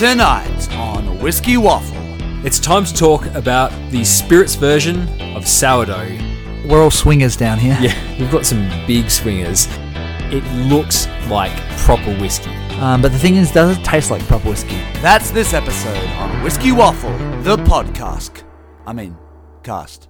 Tonight on Whiskey Waffle. It's time to talk about the spirits version of sourdough. We're all swingers down here. Yeah, we've got some big swingers. It looks like proper whiskey. Um, but the thing is, does it taste like proper whiskey? That's this episode on Whiskey Waffle, the podcast. I mean, cast.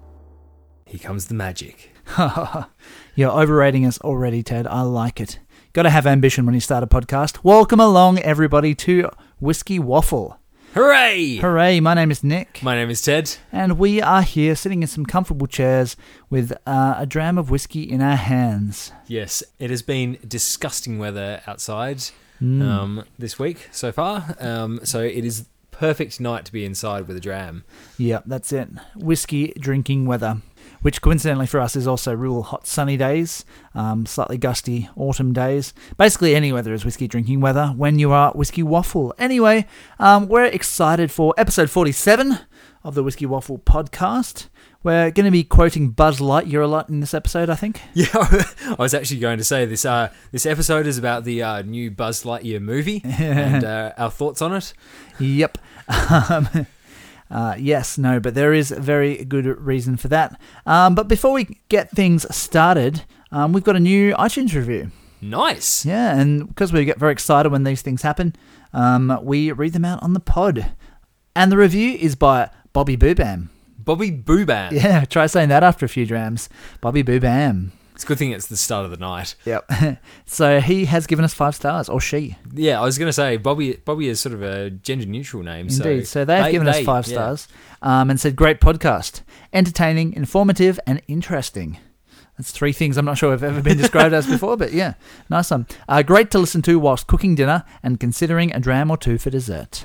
Here comes the magic. You're overrating us already, Ted. I like it. Got to have ambition when you start a podcast. Welcome along, everybody, to Whiskey Waffle. Hooray! Hooray! My name is Nick, My name is Ted. and we are here sitting in some comfortable chairs with uh, a dram of whiskey in our hands. Yes, it has been disgusting weather outside Hmm. um, this week so far. Um, so it is perfect night to be inside with a dram. Yep, that's it. Whiskey drinking weather, which coincidentally for us is also real hot sunny days, um, slightly gusty autumn days. Basically, any weather is whiskey drinking weather when you are whiskey waffle. Anyway, um, we're excited for episode 47 of the Whiskey Waffle podcast. We're going to be quoting Buzz Lightyear a lot in this episode, I think. Yeah, I was actually going to say this. Uh, this episode is about the uh, new Buzz Lightyear movie and uh, our thoughts on it. Yep. Um, uh, yes, no, but there is a very good reason for that. Um, but before we get things started, um, we've got a new iTunes review. Nice. Yeah, and because we get very excited when these things happen, um, we read them out on the pod. And the review is by Bobby Boobam. Bobby Booban. Yeah, try saying that after a few drams. Bobby Boobam. It's a good thing it's the start of the night. Yep. so he has given us five stars, or she. Yeah, I was going to say Bobby. Bobby is sort of a gender neutral name. Indeed. So, So, they have given us five yeah. stars um, and said, great podcast. Entertaining, informative, and interesting. That's three things I'm not sure have ever been described as before, but yeah, nice one. Uh, great to listen to whilst cooking dinner and considering a dram or two for dessert.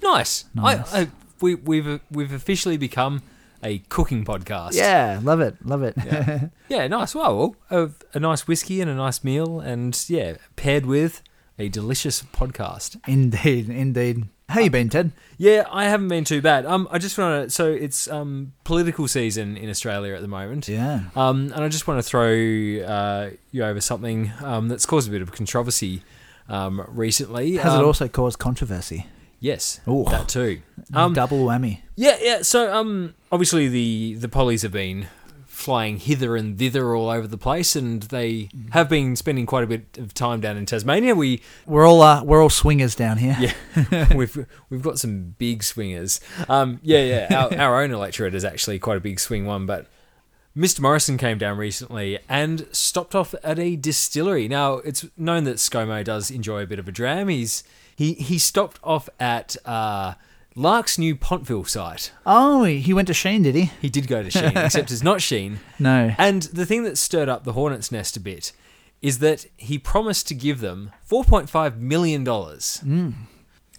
Nice. Nice. I, I, we, we've we've officially become a cooking podcast. Yeah, love it, love it. Yeah. Yeah, nice. Well, a, a nice whiskey and a nice meal, and yeah, paired with a delicious podcast. indeed, indeed. How you been, Ted? Yeah, I haven't been too bad. Um, I just want to. So it's um political season in Australia at the moment. Yeah. Um, and I just want to throw uh, you over something um, that's caused a bit of controversy um, recently. Has Um, it also caused controversy? Yes, Ooh. that too. Um, Double whammy. yeah, yeah. So, um, obviously the the pollies have been flying hither and thither all over the place, and they have been spending quite a bit of time down in Tasmania. We We're all uh, we're all swingers down here. yeah, we've we've got some big swingers. Um, yeah, yeah. Our, our own electorate is actually quite a big swing one, but Mr. Morrison came down recently and stopped off at a distillery. Now it's known that ScoMo does enjoy a bit of a dram. He's he he stopped off at uh, Lark's new Pontville site. Oh, he went to Shene, did he? He did go to Shene, except it's not Shene. No. And the thing that stirred up the hornet's nest a bit is that he promised to give them four point five million dollars.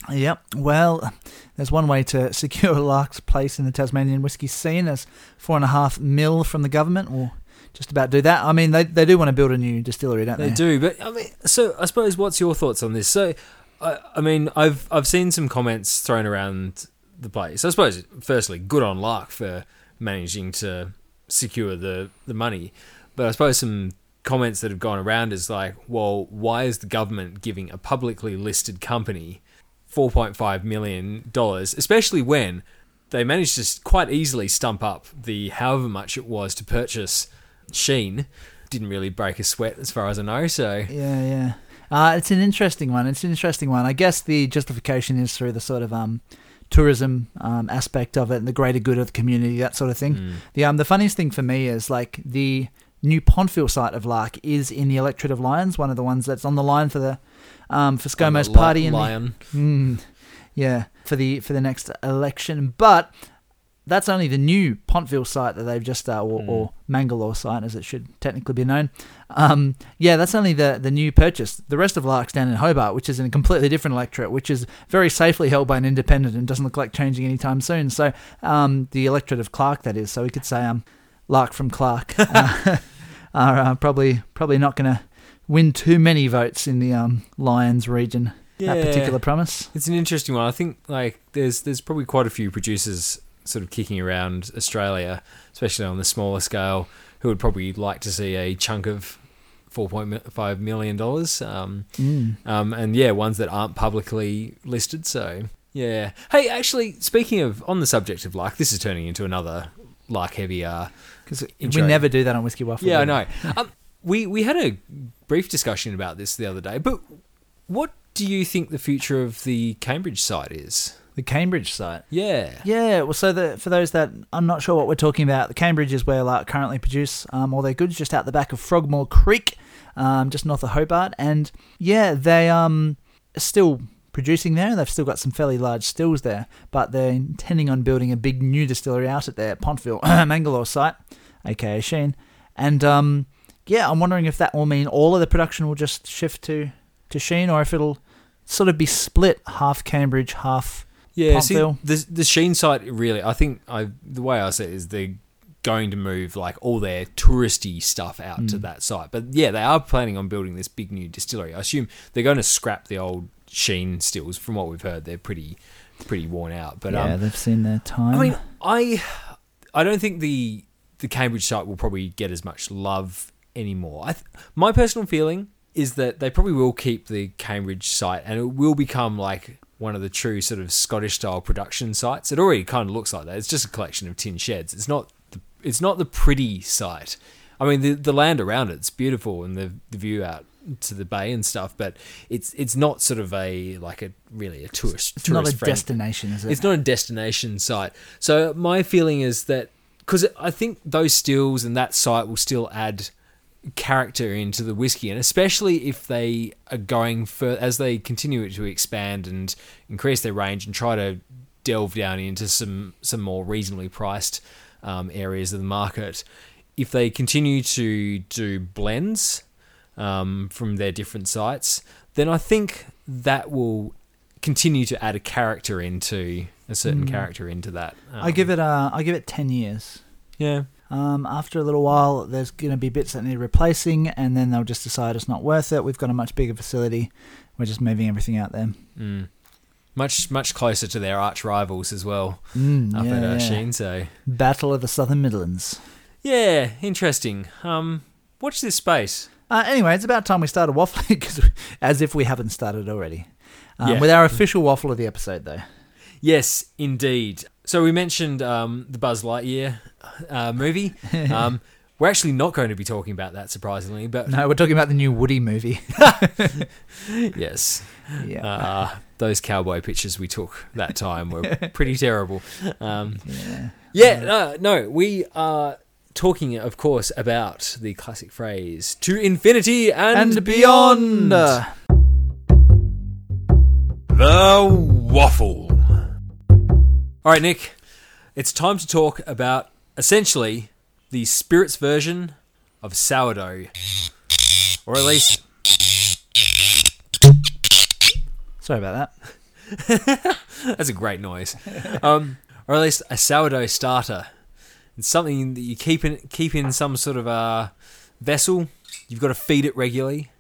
Yep. Well, there's one way to secure Lark's place in the Tasmanian whiskey scene. There's four and a half mil from the government. Will just about do that. I mean, they they do want to build a new distillery, don't they? They do, but I mean, so I suppose what's your thoughts on this? So, I, I mean, I've I've seen some comments thrown around the place. I suppose, firstly, good on Lark for managing to secure the the money, but I suppose some comments that have gone around is like, well, why is the government giving a publicly listed company four point five million dollars, especially when they managed to quite easily stump up the however much it was to purchase Shene. Didn't really break a sweat as far as I know. So Yeah, yeah. Uh, it's an interesting one. It's an interesting one. I guess the justification is through the sort of um, tourism um, aspect of it and the greater good of the community, that sort of thing. Mm. The um, the funniest thing for me is like the new Pontville site of Lark is in the electorate of Lyons, one of the ones that's on the line for the um, for ScoMo's the li- party in the, Mm, yeah, for the for the next election. But that's only the new Pontville site that they've just, uh, or, Mm. or Mangalore site as it should technically be known. Um, yeah, that's only the the new purchase. The rest of Lark's down in Hobart, which is in a completely different electorate, which is very safely held by an independent and doesn't look like changing anytime soon. So um, the electorate of Clark, that is. So we could say um, Lark from Clark uh, are uh, probably probably not going to win too many votes in the um, Lyons region. That particular promise. It's an interesting one. I think like there's there's probably quite a few producers sort of kicking around Australia, especially on the smaller scale, who would probably like to see a chunk of four point five million dollars. Um, Mm. um, and yeah, ones that aren't publicly listed. So Yeah. Hey, actually, speaking of on the subject of like, this is turning into another like heavy. Uh, Because we never do that on Whiskey Waffle. yeah, I know. um, we we had a brief discussion about this the other day, but what do you think the future of the Cambridge site is? The Cambridge site. Yeah. Yeah, well, so the, for those that I'm not sure what we're talking about, the Cambridge is where Lark currently produce um, all their goods, just out the back of Frogmore Creek, um, just north of Hobart. And yeah, they um are still producing there. They've still got some fairly large stills there, but they're intending on building a big new distillery out at their Pontville, Mangalore site, aka Shene. And um, yeah, I'm wondering if that will mean all of the production will just shift to to Shene, or if it'll sort of be split half Cambridge, half Yeah, see, Pontville. the the Shene site really. I think I the way I see it is they're going to move like all their touristy stuff out to Mm. that site. But yeah, they are planning on building this big new distillery. I assume they're going to scrap the old Shene stills. From what we've heard, they're pretty pretty worn out. But yeah, um, they've seen their time. I mean, I I don't think the the Cambridge site will probably get as much love anymore. I th- my personal feeling is that they probably will keep the Cambridge site, and it will become like one of the true sort of Scottish style production sites. It already kind of looks like that. It's just a collection of tin sheds. It's not the, it's not the pretty site. I mean, the the land around it's beautiful, and the the view out to the bay and stuff, but it's it's not sort of a like a really a tourist it's not a tourist friend- destination, is it? it's not a destination site. So my feeling is that because I think those stills and that site will still add character into the whiskey, and especially if they are going for as they continue to expand and increase their range and try to delve down into some some more reasonably priced um, areas of the market. If they continue to do blends um, from their different sites, then I think that will continue to add a character into a certain Mm. character into that. I give it uh, I give it ten years. yeah. Um, after a little while, there's going to be bits that need replacing, and then they'll just decide it's not worth it. We've got a much bigger facility. We're just moving everything out there. Mm. Much much closer to their arch rivals as well Mm, up yeah, at uh, yeah. So Battle of the Southern Midlands. yeah, interesting. Um, watch this space. Uh, anyway, it's about time we started waffling, because as if we haven't started already. Um, Yeah. With our official waffle of the episode, though. Yes, indeed. So we mentioned um, the Buzz Lightyear uh, movie. Um, we're actually not going to be talking about that, surprisingly, but No, we're talking about the new Woody movie. yes, yeah. uh, those cowboy pictures we took that time were pretty terrible. Um, yeah. yeah, no, no, we are talking, of course, about the classic phrase "to infinity and, And beyond. The waffle. All right, Nick, it's time to talk about essentially the spirits version of sourdough, or at least sorry about that. that's a great noise, um, or at least a sourdough starter. It's something that you keep in keep in some sort of a vessel. You've got to feed it regularly.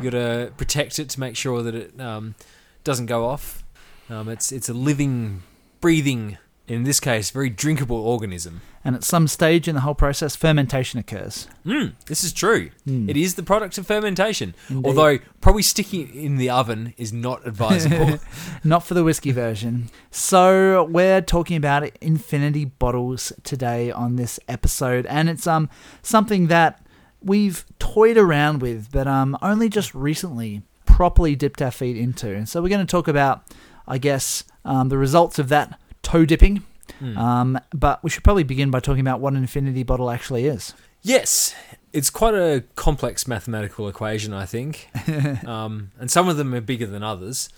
You've got to protect it to make sure that it um, doesn't go off. Um, it's it's a living, breathing, in this case, very drinkable organism. And at some stage in the whole process, fermentation occurs. Mm, this is true. Mm. It is the product of fermentation. Indeed. Although probably sticking it in the oven is not advisable. Not for the whiskey version. So we're talking about infinity bottles today on this episode, and it's um something that we've toyed around with, but um only just recently properly dipped our feet into. And so we're going to talk about, I guess, um, the results of that toe dipping. Mm. Um, but we should probably begin by talking about what an infinity bottle actually is. yes, it's quite a complex mathematical equation, I think, um, and some of them are bigger than others.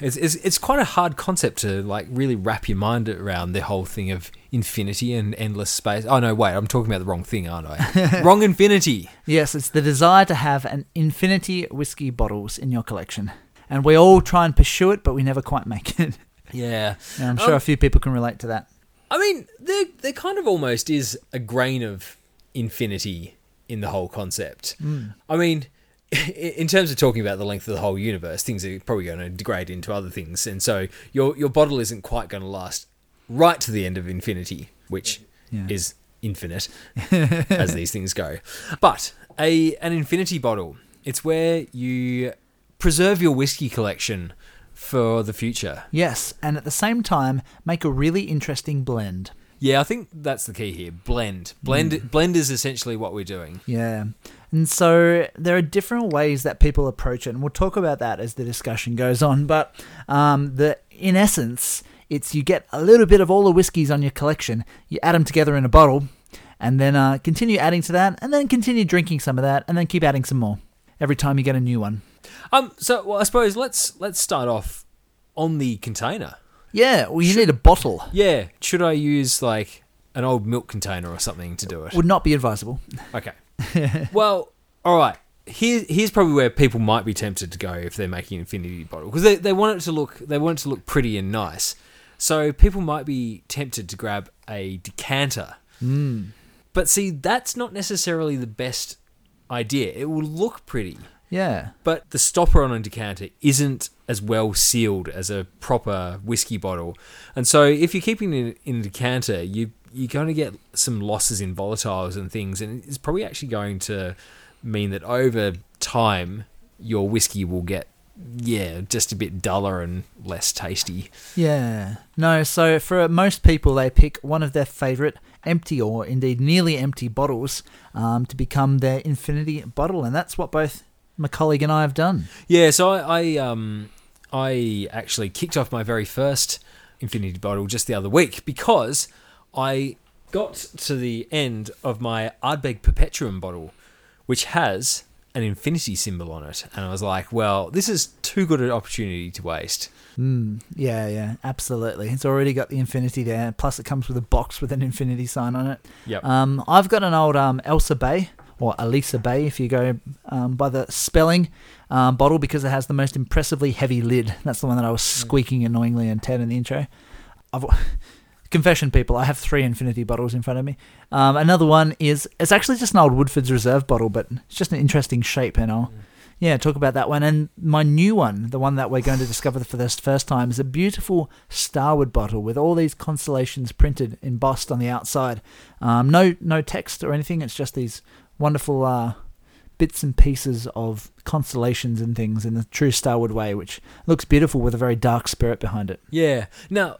It's, it's it's quite a hard concept to like really wrap your mind around the whole thing of infinity and endless space. Oh no, wait, I'm talking about the wrong thing, aren't I? wrong infinity. Yes, it's the desire to have an infinity whiskey bottles in your collection. And we all try and pursue it, but we never quite make it. Yeah. And I'm sure Um, a few people can relate to that. I mean, there there kind of almost is a grain of infinity in the whole concept. I mean, in terms of talking about the length of the whole universe, things are probably going to degrade into other things, and so your your bottle isn't quite going to last right to the end of infinity, which Yeah. is infinite as these things go. But a an infinity bottle, it's where you preserve your whiskey collection for the future. Yes, and at the same time, make a really interesting blend. Yeah, I think that's the key here. Blend, blend, blend is essentially what we're doing. Yeah. And so there are different ways that people approach it, and we'll talk about that as the discussion goes on. But um, the in essence, it's you get a little bit of all the whiskies on your collection, you add them together in a bottle, and then uh, continue adding to that, and then continue drinking some of that, and then keep adding some more every time you get a new one. Um, so well, I suppose let's let's start off on the container. Yeah, well, you need a bottle. Yeah, should I use like an old milk container or something to do it? Would not be advisable. Okay. well, all right. Here, here's probably where people might be tempted to go if they're making an infinity bottle because they, they want it to look they want it to look pretty and nice. So people might be tempted to grab a decanter. Mm. But see, that's not necessarily the best idea. It will look pretty, Yeah. but the stopper on a decanter isn't as well sealed as a proper whiskey bottle. And so if you're keeping it in a decanter, you you're going to get some losses in volatiles and things and it's probably actually going to mean that over time your whiskey will get yeah, just a bit duller and less tasty. Yeah. No, so for most people, they pick one of their favourite empty or indeed nearly empty bottles um, to become their infinity bottle. And that's what both my colleague and I have done. Yeah, so I, I um I actually kicked off my very first Infinity bottle just the other week because I got to the end of my Ardbeg Perpetuum bottle, which has an infinity symbol on it, and I was like, well, this is too good an opportunity to waste. Mm, yeah, yeah, absolutely. It's already got the infinity there. Plus, it comes with a box with an infinity sign on it. Yep. Um, I've got an old um, Ailsa Bay or Elisa Bay, if you go um, by the spelling, um, bottle because it has the most impressively heavy lid. That's the one that I was squeaking annoyingly and Ted in the intro. I've, confession, people, I have three infinity bottles in front of me. Um, another one is it's actually just an old Woodford's Reserve bottle, but it's just an interesting shape, and I'll yeah talk about that one. And my new one, the one that we're going to discover for the first time, is a beautiful Starward bottle with all these constellations printed embossed on the outside. Um, no no text or anything. It's just these wonderful uh, bits and pieces of constellations and things in the true Starward way, which looks beautiful with a very dark spirit behind it. Yeah. Now,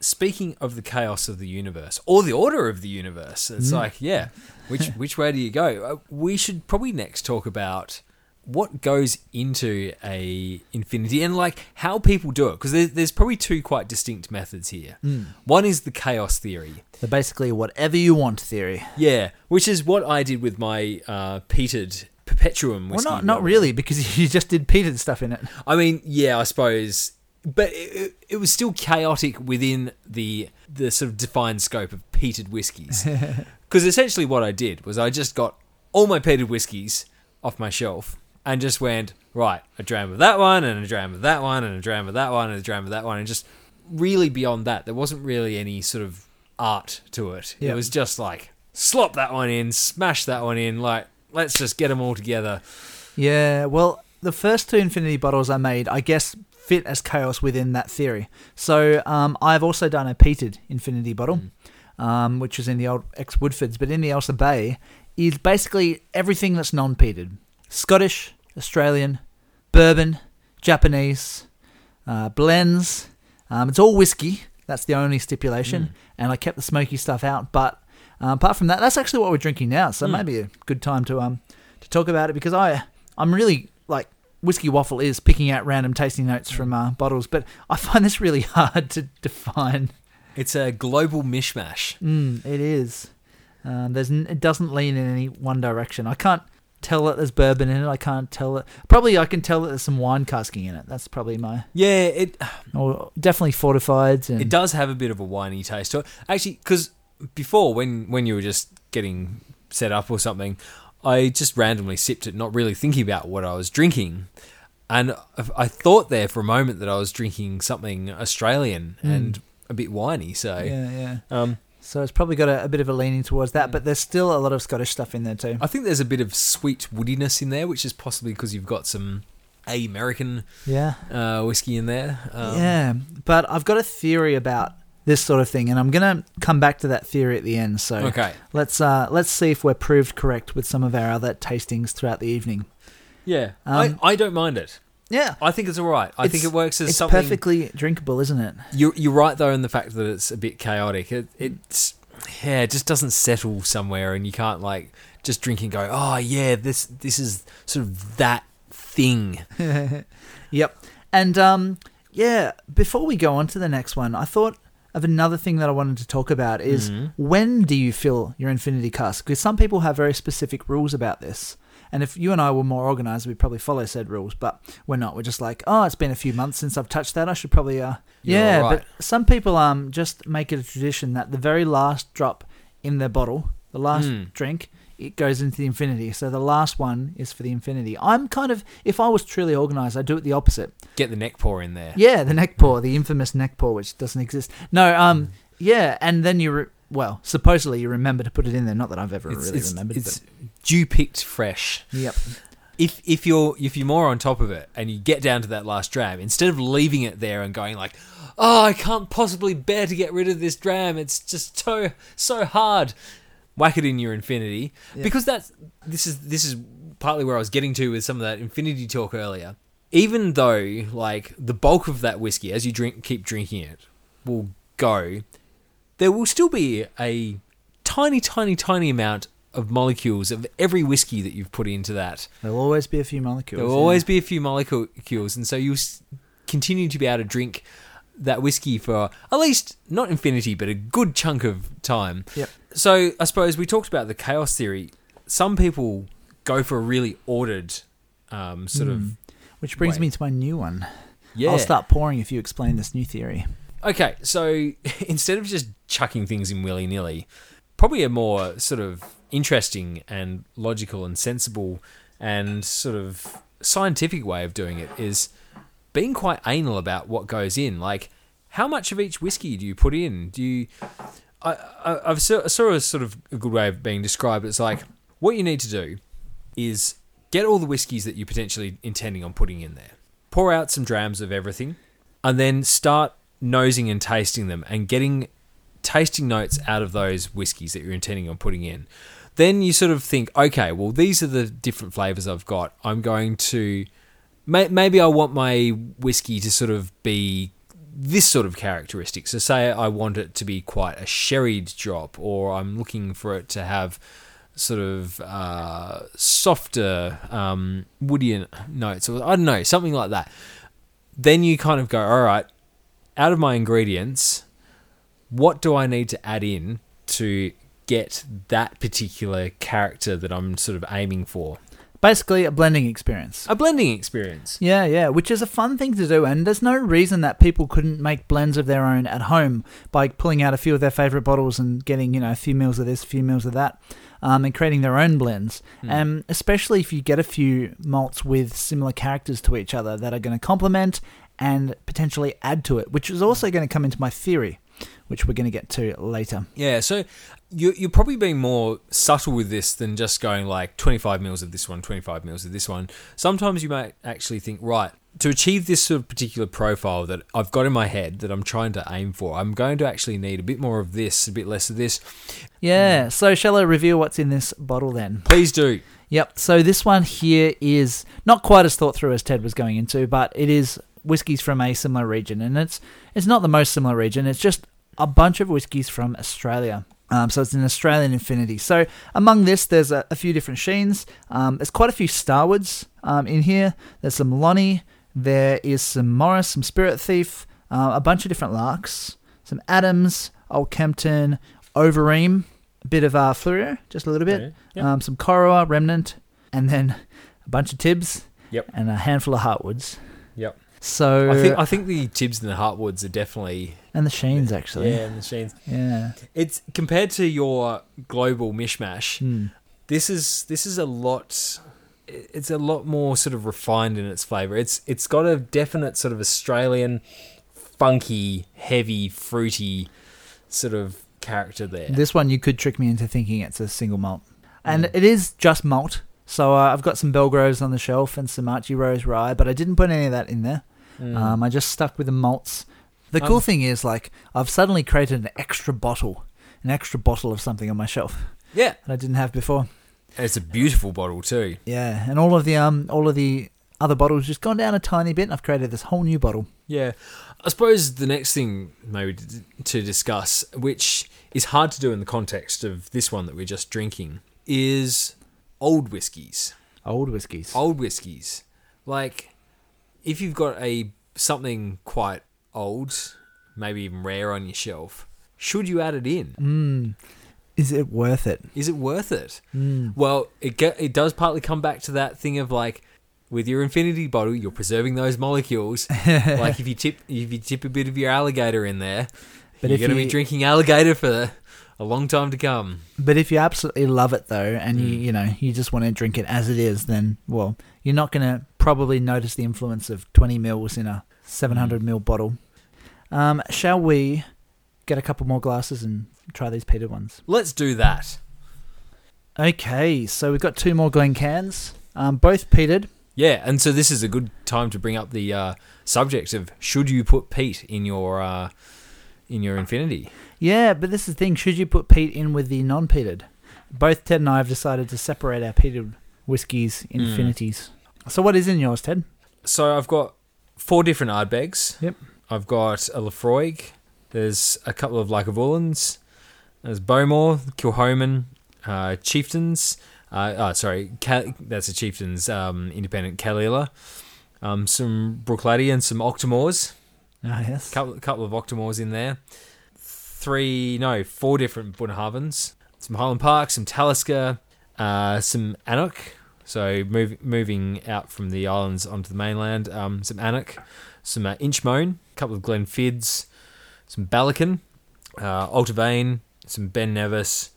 speaking of the chaos of the universe or the order of the universe, it's Mm. like, yeah, which which way do you go? Uh, we should probably next talk about what goes into a infinity and like how people do it because there's, there's probably two quite distinct methods here. One is the chaos theory. the basically, whatever you want theory. Yeah, which is what I did with my uh, peated perpetuum Well, not not really because you just did peated stuff in it. I mean, yeah, I suppose, but it, it, was still chaotic within the the sort of defined scope of peated whiskies. Because essentially, what I did was I just got all my peated whiskies off my shelf and just went right, a dram of that one, and a dram of that one, and a dram of that one, and a dram of that one, and just really beyond that, there wasn't really any sort of art to it. Yeah. It was just like slop that one in, smash that one in, like let's just get them all together. Yeah, well, the first two Infinity bottles I made, I guess, fit as chaos within that theory. So um, I've also done a peated Infinity bottle, um, which is in the old ex Woodfords, but in the Ailsa Bay is basically everything that's non peated Scottish, Australian, bourbon, Japanese, uh, blends. Um, it's all whiskey. That's the only stipulation. And I kept the smoky stuff out. But uh, apart from that, that's actually what we're drinking now. So Mm. maybe a good time to um to talk about it because I I'm really whiskey waffle is picking out random tasting notes from uh, bottles, but I find this really hard to define. It's a global mishmash. Mm, it is. Um, there's n- it doesn't lean in any one direction. I can't tell that there's bourbon in it. I can't tell it. Probably I can tell that there's some wine casking in it. That's probably my Yeah, it or definitely fortified. And it does have a bit of a winey taste to it. Actually, because before when when you were just getting set up or something, I just randomly sipped it, not really thinking about what I was drinking, and I- thought there for a moment that I was drinking something Australian and a bit winey. So, Yeah, yeah. um, So it's probably got a, a bit of a leaning towards that, but there's still a lot of Scottish stuff in there too. I think there's a bit of sweet woodiness in there, which is possibly because you've got some American Yeah. uh, whiskey in there. Um, yeah, but I've got a theory about this sort of thing, and I'm gonna come back to that theory at the end. So Okay. let's uh, let's see if we're proved correct with some of our other tastings throughout the evening. Yeah, Um, I, I don't mind it. Yeah. I think it's all right. I think it works as It's something. perfectly drinkable, isn't it? You're you're right though in the fact that it's a bit chaotic. It it's yeah, it just doesn't settle somewhere, and you can't like just drink and go, oh yeah, this this is sort of that thing. Yep. And um, yeah, before we go on to the next one, I thought of another thing that I wanted to talk about is Mhm. when do you fill your infinity cask? Because some people have very specific rules about this. And if you and I were more organized, we'd probably follow said rules, but we're not. We're just like, oh, it's been a few months since I've touched that. I should probably, uh, You're yeah. right. But some people um just make it a tradition that the very last drop in their bottle, the last Mm. drink, it goes into the infinity. So the last one is for the infinity. I'm kind of, if I was truly organized, I'd do it the opposite. Get the neck pour in there. Yeah, the neck pour, the infamous neck pour, which doesn't exist. No, um, Mm. yeah, and then you, re- well, supposedly you remember to put it in there. Not that I've ever It's, really it's, remembered. it's dew picked fresh. yep. If if you're if you're more on top of it and you get down to that last dram, instead of leaving it there and going like, oh, I can't possibly bear to get rid of this dram. It's just so so hard. Whack it in your infinity Yeah. because that's this is this is partly where I was getting to with some of that infinity talk earlier. Even though like the bulk of that whiskey, as you drink keep drinking it, will go, there will still be a tiny, tiny, tiny amount of molecules of every whiskey that you've put into that. There'll always be a few molecules. There will yeah. always be a few molecules, and so you'll continue to be able to drink that whiskey for at least not infinity, but a good chunk of time. Yep. So I suppose we talked about the chaos theory. Some people go for a really ordered um, sort of Mm. Which brings Wait. me to my new one. yeah. I'll start pouring if you explain this new theory. Okay, so instead of just chucking things in willy nilly, probably a more sort of interesting and logical and sensible and sort of scientific way of doing it is being quite anal about what goes in. Like, how much of each whiskey do you put in? Do you? I, I I've saw, saw a sort of a good way of being described. It's like what you need to do is get all the whiskies that you're potentially intending on putting in there. Pour out some drams of everything, and then start nosing and tasting them and getting tasting notes out of those whiskies that you're intending on putting in. Then you sort of think, okay, well, these are the different flavors I've got. I'm going to may, maybe I want my whiskey to sort of be this sort of characteristic. So, say I want it to be quite a sherried drop, or I'm looking for it to have sort of uh, softer um, woody notes, or I don't know, something like that. Then you kind of go, all right, out of my ingredients, what do I need to add in to get that particular character that I'm sort of aiming for? Basically, a blending experience. A blending experience. Yeah, yeah, which is a fun thing to do, and there's no reason that people couldn't make blends of their own at home by pulling out a few of their favorite bottles and getting, you know, a few mils of this, a few mils of that, um, and creating their own blends. Hmm. Um, especially if you get a few malts with similar characters to each other that are going to complement and potentially add to it, which is also going to come into my theory, which we're going to get to later. Yeah, so you, you're probably being more subtle with this than just going like 25 mils of this one, 25 mils of this one. Sometimes you might actually think, right, to achieve this sort of particular profile that I've got in my head that I'm trying to aim for, I'm going to actually need a bit more of this, a bit less of this. Yeah, so shall I reveal what's in this bottle then? Please do. Yep. So this one here is not quite as thought through as Ted was going into, but it is whiskies from a similar region, and it's it's not the most similar region. It's just a bunch of whiskies from Australia. Um, so it's an Australian Infinity. So among this, there's a, a few different Shenes. Um, there's quite a few Starwards um, in here. There's some Lonnie. There is some Morris, some Spirit Thief, uh, a bunch of different larks, some Adams, Old Kempton, Overeem, a bit of uh, Fleur, just a little bit Okay, yep. um, some Corowa remnant, and then a bunch of Tibbs. Yep. And a handful of Heartwoods. So I think I think the Tibbs and the Heartwoods are definitely and the Shenes actually. yeah, and the Shenes. Yeah. It's compared to your global mishmash. Hmm. This is this is a lot. It's a lot more sort of refined in its flavor. It's it's got a definite sort of Australian, funky, heavy, fruity, sort of character there. This one you could trick me into thinking it's a single malt, and Mm. it is just malt. So uh, I've got some Belgroves on the shelf and some Archie Rose rye, but I didn't put any of that in there. Mm. Um, I just stuck with the malts. The cool Um, thing is, like, I've suddenly created an extra bottle, an extra bottle of something on my shelf yeah, that I didn't have before. it's a beautiful bottle too. Yeah, and all of the um, all of the other bottles just gone down a tiny bit, and I've created this whole new bottle. Yeah. I suppose the next thing maybe to- to discuss, which is hard to do in the context of this one that we're just drinking, is old whiskies. Old whiskies. Old whiskies. Like if you've got a something quite old, maybe even rare on your shelf, should you add it in? Mm. Is it worth it? Is it worth it? Mm. Well, it get, it does partly come back to that thing of like with your infinity bottle, you're preserving those molecules. like if you tip if you tip a bit of your alligator in there, But you're going to be drinking alligator for a long time to come. But if you absolutely love it though, and you Mm. you know you just want to drink it as it is, then well, you're not going to probably notice the influence of 20 mils in a 700 ml bottle. Um, shall we get a couple more glasses and try these peated ones? Let's do that. Okay, so we've got two more Glencairns, um, both peated. Yeah, and so this is a good time to bring up the uh, subject of should you put peat in your uh, in your infinity? Yeah, but this is the thing: should you put peat in with the non-peated? Both Ted and I have decided to separate our peated whiskies infinities. So what is in yours, Ted? So I've got four different Ardbegs. Yep. I've got a Laphroaig. There's a couple of Lagavulins. There's Bowmore, Kilchoman, uh, Chieftains. Uh, oh, sorry, that's a Chieftains um, independent Caol Ila. Um, some Bruichladdich and some Octomores. Ah, yes. couple couple of Octomores in there. Three, no, four different Bunnahabhains. Some Highland Park, some Talisker, uh, some anCnoc. So move, moving out from the islands onto the mainland. Um, some anCnoc, some uh, Inchmoan, a couple of Glenfidds, some Ballechin, uh, Allt-a-Bhainne, some Ben Nevis,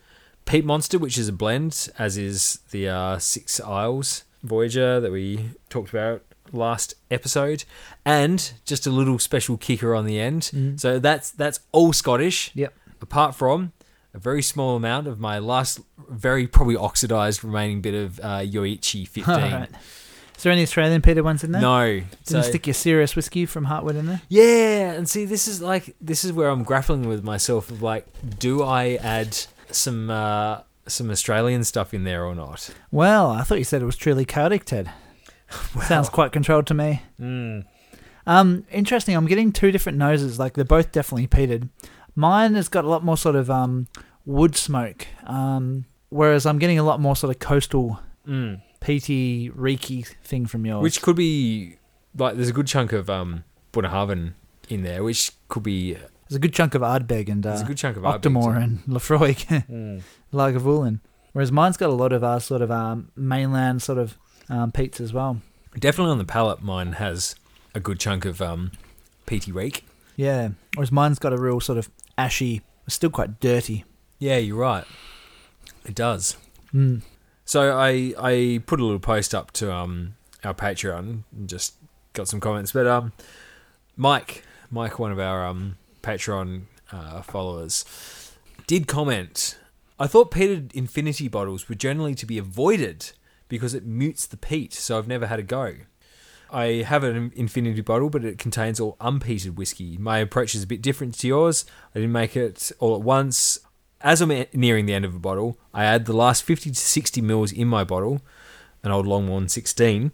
Peat Monster, which is a blend, as is the uh, Six Isles Voyager that we talked about last episode, and just a little special kicker on the end. Mm. So that's that's all Scottish, Yep. apart from a very small amount of my last, very probably oxidized remaining bit of uh, Yoichi 15. Alright. Is there any Australian Peter ones in there? No, Didn't so- stick your serious whiskey from Heartwood in there? yeah, and see, this is like this is where I'm grappling with myself of like, do I add some uh, some Australian stuff in there or not? Well, I thought you said it was truly chaotic, Ted. Sounds quite controlled to me. Mm. Um, interesting. I'm getting two different noses. Like they're both definitely peated. Mine has got a lot more sort of um, wood smoke, um, whereas I'm getting a lot more sort of coastal Mm. peaty, reeky thing from yours. Which could be like there's a good chunk of um, Bunnahabhain in there, which could be there's a good chunk of Ardbeg and there's uh, a good chunk of Octomore and Laphroaig, too. Lagavulin. Whereas mine's got a lot of uh, sort of um, mainland sort of um, peats as well. Definitely on the palate, mine has a good chunk of um, peaty reek. Yeah. Whereas mine's got a real sort of ashy, still quite dirty. Yeah, you're right. It does. Mm. So I I put a little post up to um our Patreon and just got some comments. But um Mike, Mike, one of our um Patreon uh, followers, did comment. I thought peated infinity bottles were generally to be avoided because it mutes the peat, so I've never had a go. I have an infinity bottle, but it contains all unpeated whiskey. My approach is a bit different to yours. I didn't make it all at once. As I'm nearing the end of a bottle, I add the last 50 to 60 mils in my bottle, an old Longmorn 16,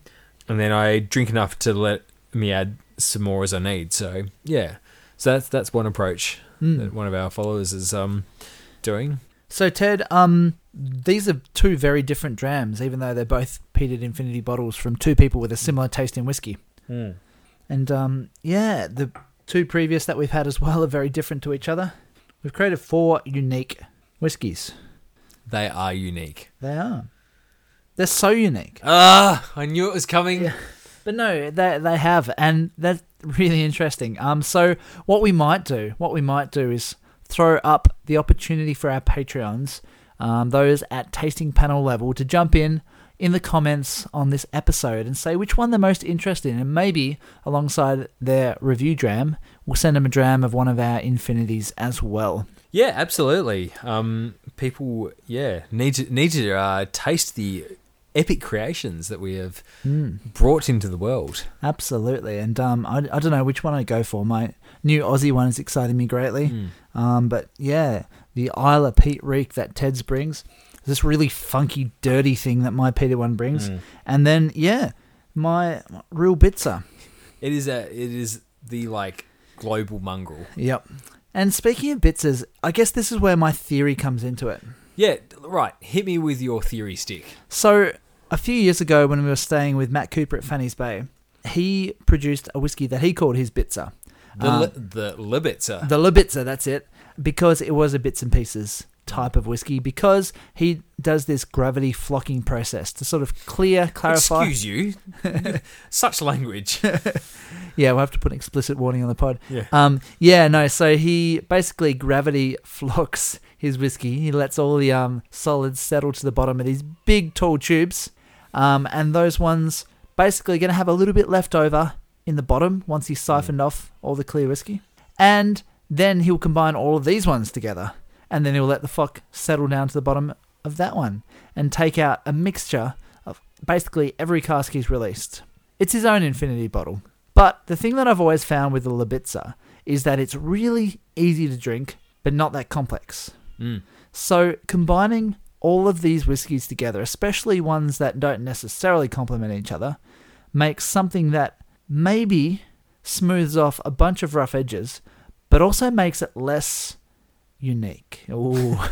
and then I drink enough to let me add some more as I need. So yeah, so that's that's one approach Mm. that one of our followers is um doing. So Ted, um, these are two very different drams, even though they're both peated infinity bottles from two people with a similar taste in whiskey. And um, yeah, the two previous that we've had as well are very different to each other. We've created four unique whiskies. They are unique. They are. They're so unique. Ah, I knew it was coming. Yeah. But no, they they have, and that's really interesting. Um, so what we might do, what we might do is throw up the opportunity for our Patreons, um, those at tasting panel level, to jump in in the comments on this episode and say which one they're most interested in, and maybe alongside their review dram, we'll send them a dram of one of our infinities as well. Yeah, absolutely. Um, people, yeah, need to need to uh, taste the epic creations that we have Mm. brought into the world. Absolutely, and um, I, I don't know which one I go for. My new Aussie one is exciting me greatly. Mm. Um, but yeah, the Islay peat Reek that Ted's brings, this really funky, dirty thing that my Peter one brings, Mm. and then yeah, my real bitzer. It is a it is the like global mongrel. Yep. And speaking of bitzers, I guess this is where my theory comes into it. Yeah, right. Hit me with your theory stick. So, a few years ago, when we were staying with Matt Cooper at Fanny's Bay, he produced a whiskey that he called his Bitzer. The Um, li- the Libitzer. The Libitzer, that's it. Because it was a bits and pieces type of whiskey, because he does this gravity flocking process to sort of clear, clarify. Excuse you. Such language. Yeah, we'll have to put an explicit warning on the pod. Yeah. Um, yeah, no. So he basically gravity flocks his whiskey. He lets all the um, solids settle to the bottom of these big, tall tubes, um, and those ones basically going to have a little bit left over in the bottom once he's siphoned off all the clear whiskey, and then he'll combine all of these ones together, and then he'll let the fuck settle down to the bottom of that one and take out a mixture of basically every cask he's released. It's his own infinity bottle. But the thing that I've always found with the Libitza is that it's really easy to drink, but not that complex. Mm. So combining all of these whiskies together, especially ones that don't necessarily complement each other, makes something that maybe smooths off a bunch of rough edges, but also makes it less unique. Ooh.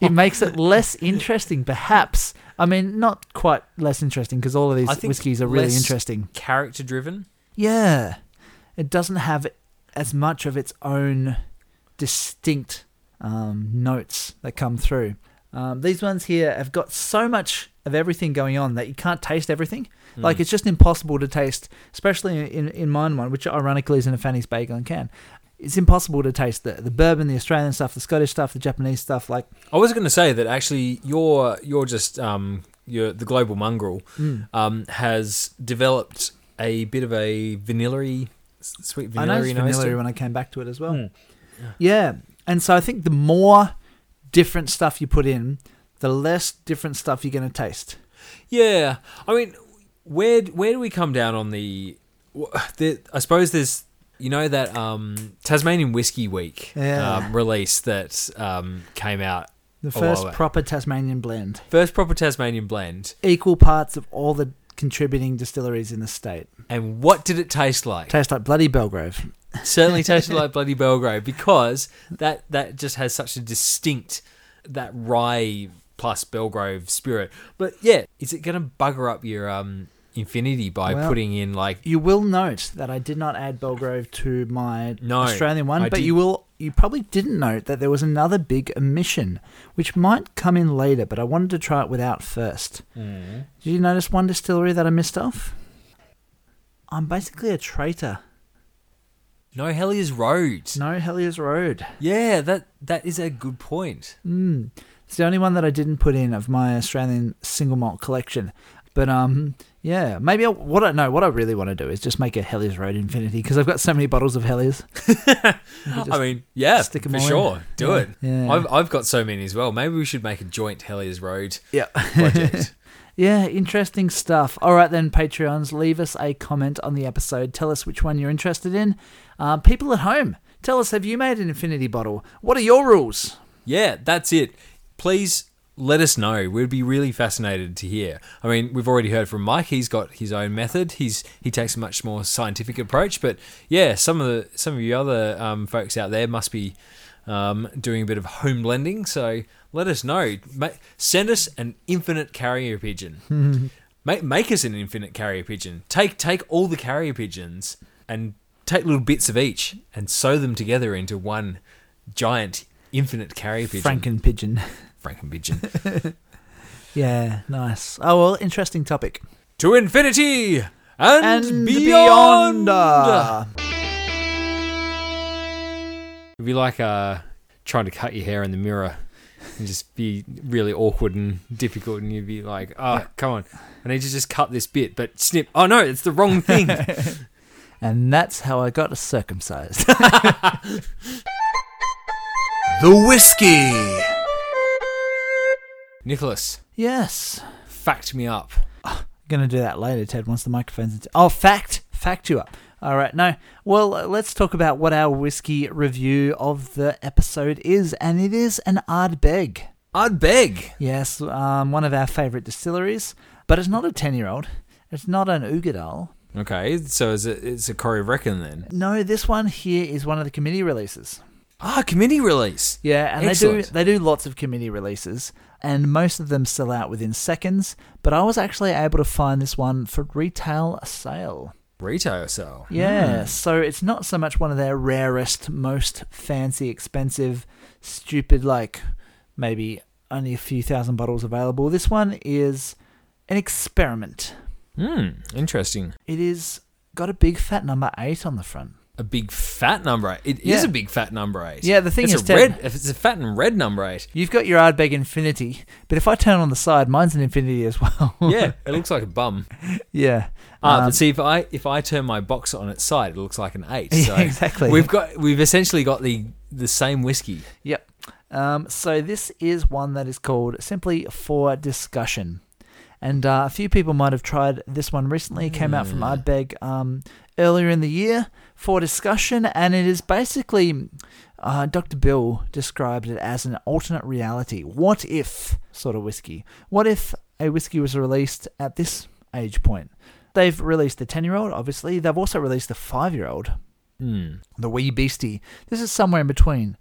it makes it less interesting, perhaps. I mean, not quite less interesting because all of these whiskies are really interesting. Character driven. Yeah. It doesn't have as much of its own distinct um, notes that come through. Um, these ones here have got so much of everything going on that you can't taste everything. Like it's just impossible to taste, especially in in mine one, which ironically is in a Fanny's Bagel and can. It's impossible to taste the the bourbon, the Australian stuff, the Scottish stuff, the Japanese stuff. Like I was going to say that actually you're you're just um you're the global mongrel mm, um has developed a bit of a vanilla sweet I vanilla noticed nose. to vanilla when I came back to it as well. Mm. Yeah, and so I think the more different stuff you put in, the less different stuff you're going to taste. Yeah, I mean, where where do we come down on the? the I suppose there's you know that um, Tasmanian Whiskey Week Yeah. um, release that um, came out The first proper Tasmanian blend, first proper Tasmanian blend, equal parts of all the contributing distilleries in the state. and what did it taste like? Tastes like bloody Belgrove. Certainly tasted like bloody Belgrove because that that just has such a distinct that rye plus Belgrove spirit. But yeah, is it going to bugger up your um infinity by Well, putting in like You will note that I did not add Belgrove to my No, Australian one, I but did- you will you probably didn't note that there was another big omission, which might come in later, but I wanted to try it without first. Did you notice one distillery that I missed off? I'm basically a traitor. No Hellyers Road? No Hellyers Road. Yeah, that that is a good point. Mm. It's the only one that I didn't put in of my Australian single malt collection. But um, yeah, maybe I, what I know, what I really want to do is just make a Hellyers Road Infinity because I've got so many bottles of Hellyers. I mean, yeah, stick 'em for all in. sure. Do Yeah, it. yeah. I've I've got so many as well. Maybe we should make a joint Hellyers Road Yeah. project. Yeah, interesting stuff. All right, then, Patreons, leave us a comment on the episode. Tell us which one you're interested in. Uh, people at home, tell us have you made an infinity bottle? What are your rules? Yeah, that's it. Please let us know. We'd be really fascinated to hear. I mean, we've already heard from Mike. He's got his own method. He's he takes a much more scientific approach. But yeah, some of the some of you other um, folks out there must be um, doing a bit of home blending. So let us know. Ma- send us an infinite carrier pigeon. make make us an infinite carrier pigeon. Take take all the carrier pigeons and take little bits of each and sew them together into one giant infinite carrier pigeon. Franken pigeon. Franken pigeon. yeah, nice. Oh, well, interesting topic. to infinity and, And beyond. beyond. uh, It'd be like uh, trying to cut your hair in the mirror and just be really awkward and difficult, and you'd be like, "Oh, come on, I need to just cut this bit." But snip! Oh no, it's the wrong thing. and that's how I got circumcised. The whiskey. Nicholas, yes. fact me up. Gonna do that later, Ted, once the microphone's in. Oh, fact! Fact you up. All right, no. Well, uh, let's talk about what our whiskey review of the episode is, and it is an Ardbeg. Ardbeg. Yes, um, one of our favourite distilleries, but it's not a 10 year old. It's not an Uigeadail. Okay, so is it, it's a Corryvreckan then? No, this one here is one of the committee releases. Ah, committee release. Yeah, and Excellent. they do they do lots of committee releases, and most of them sell out within seconds. But I was actually able to find this one for retail sale. Retail sale. Yeah, Hmm. so it's not so much one of their rarest, most fancy, expensive, stupid, like maybe only a few thousand bottles available. This one is an experiment. Hmm. Interesting. It is got a big fat number eight on the front. A big fat number eight. It is Yeah. a big fat number eight. Yeah, the thing it's is, a red. If it's a fat and red number eight. You've got your Ardbeg Infinity, but if I turn on the side, mine's an Infinity as well. Yeah, it looks like a bum. yeah. Ah, Um, but see, if I if I turn my box on its side, it looks like an eight. Yeah, So exactly. We've got we've essentially got the the same whiskey. Yep. Um, so this is one that is called simply for discussion, and uh, a few people might have tried this one recently. It came out from Mm. Ardbeg um, earlier in the year for discussion, and it is basically uh, Dr. Bill described it as an alternate reality. What if sort of whiskey? What if a whiskey was released at this age point? They've released the ten-year-old, obviously. They've also released the five-year-old Hmm. the wee beastie. This is somewhere in between.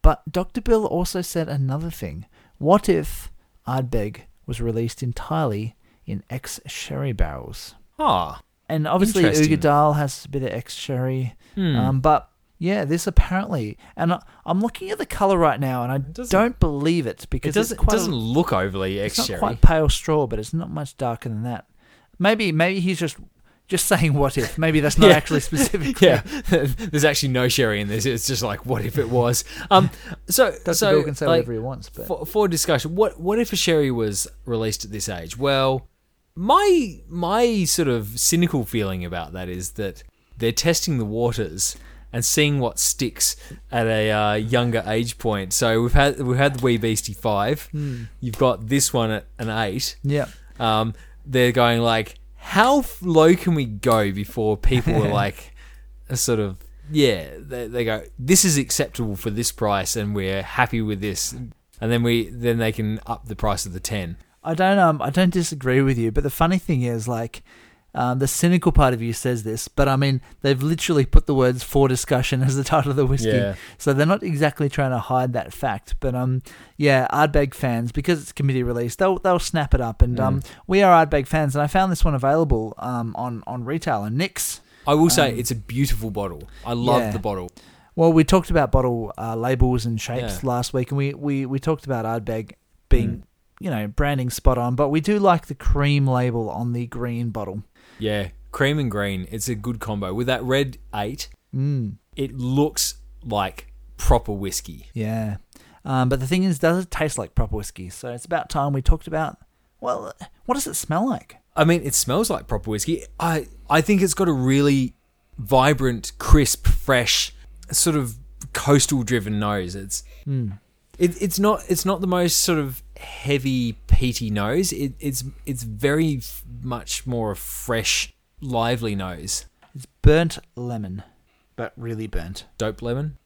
But Dr. Bill also said another thing. What if Ardbeg was released entirely in ex sherry barrels? Ah. And obviously. Uigeadail has a bit of ex sherry. Hmm. Um, but yeah, this apparently, and I, I'm looking at the color right now, and I doesn't- don't believe it it because doesn't it's quite doesn't look overly it's ex not sherry. quite pale straw, but it's not much darker than that. Maybe maybe he's just just saying what if. Maybe that's not Yeah. actually specific. Yeah, there's actually no sherry in this. It's just like, what if it was? Um, so Dr. so Bill can say like, whatever he wants, but for, for discussion, what what if a sherry was released at this age? Well, my my sort of cynical feeling about that is that they're testing the waters and seeing what sticks at a uh, younger age point. So we've had we've had the wee beastie five. Hmm. You've got this one at an eight. yeah. Um, they're going like, how low can we go before people are like, a sort of yeah, they, they go, this is acceptable for this price, and we're happy with this, and then we then they can up the price of the ten. I don't um I don't disagree with you, but the funny thing is like um, the cynical part of you says this, but I mean they've literally put the words "for discussion" as the title of the whiskey, Yeah. so they're not exactly trying to hide that fact. But um, yeah, Ardbeg fans because it's committee release, they'll they'll snap it up, and um, we are Ardbeg fans, and I found this one available um on on retail and Nick's. I will say Um, it's a beautiful bottle. I love yeah. the bottle. Well, we talked about bottle uh, labels and shapes Yeah. last week, and we, we, we talked about Ardbeg being, you know, branding spot on, but we do like the cream label on the green bottle. Yeah, cream and green. It's a good combo with that red eight. Mm, It looks like proper whiskey. yeah. Um, but the thing is, does it taste like proper whiskey? So it's about time we talked about, well, what does it smell like? I mean, it smells like proper whiskey. I I think it's got a really vibrant, crisp, fresh, sort of coastal driven nose. It's Mm. it, it's not it's not the most sort of heavy peaty nose. It, it's it's very f- much more a fresh, lively nose. It's burnt lemon, but really burnt. Dope lemon.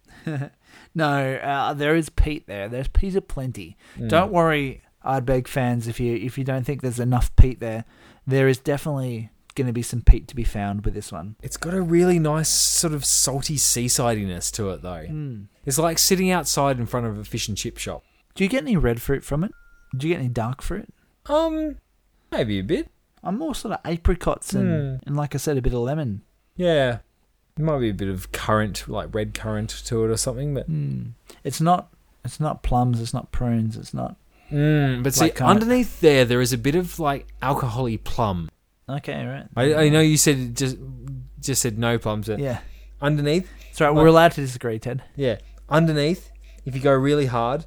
No, uh, there is peat there. There's peat aplenty. Mm. Don't worry, Ardbeg fans, if you if you don't think there's enough peat there, there is definitely going to be some peat to be found with this one. It's got a really nice sort of salty seasidiness to it though. Mm. It's like sitting outside in front of a fish and chip shop. Do you get any red fruit from it? Do you get any dark fruit? Um, maybe a bit. I'm more sort of apricots and, and like I said, a bit of lemon. Yeah. There might be a bit of currant, like red currant to it or something, but Mm. It's not. It's not plums. It's not prunes. It's not. mm, but see Like currant. underneath there, there is a bit of like alcoholy plum. Okay, right. I, I know you said just just said no plums. But Yeah. Underneath, It's all right. We're allowed to disagree, Ted. yeah, underneath, if you go really hard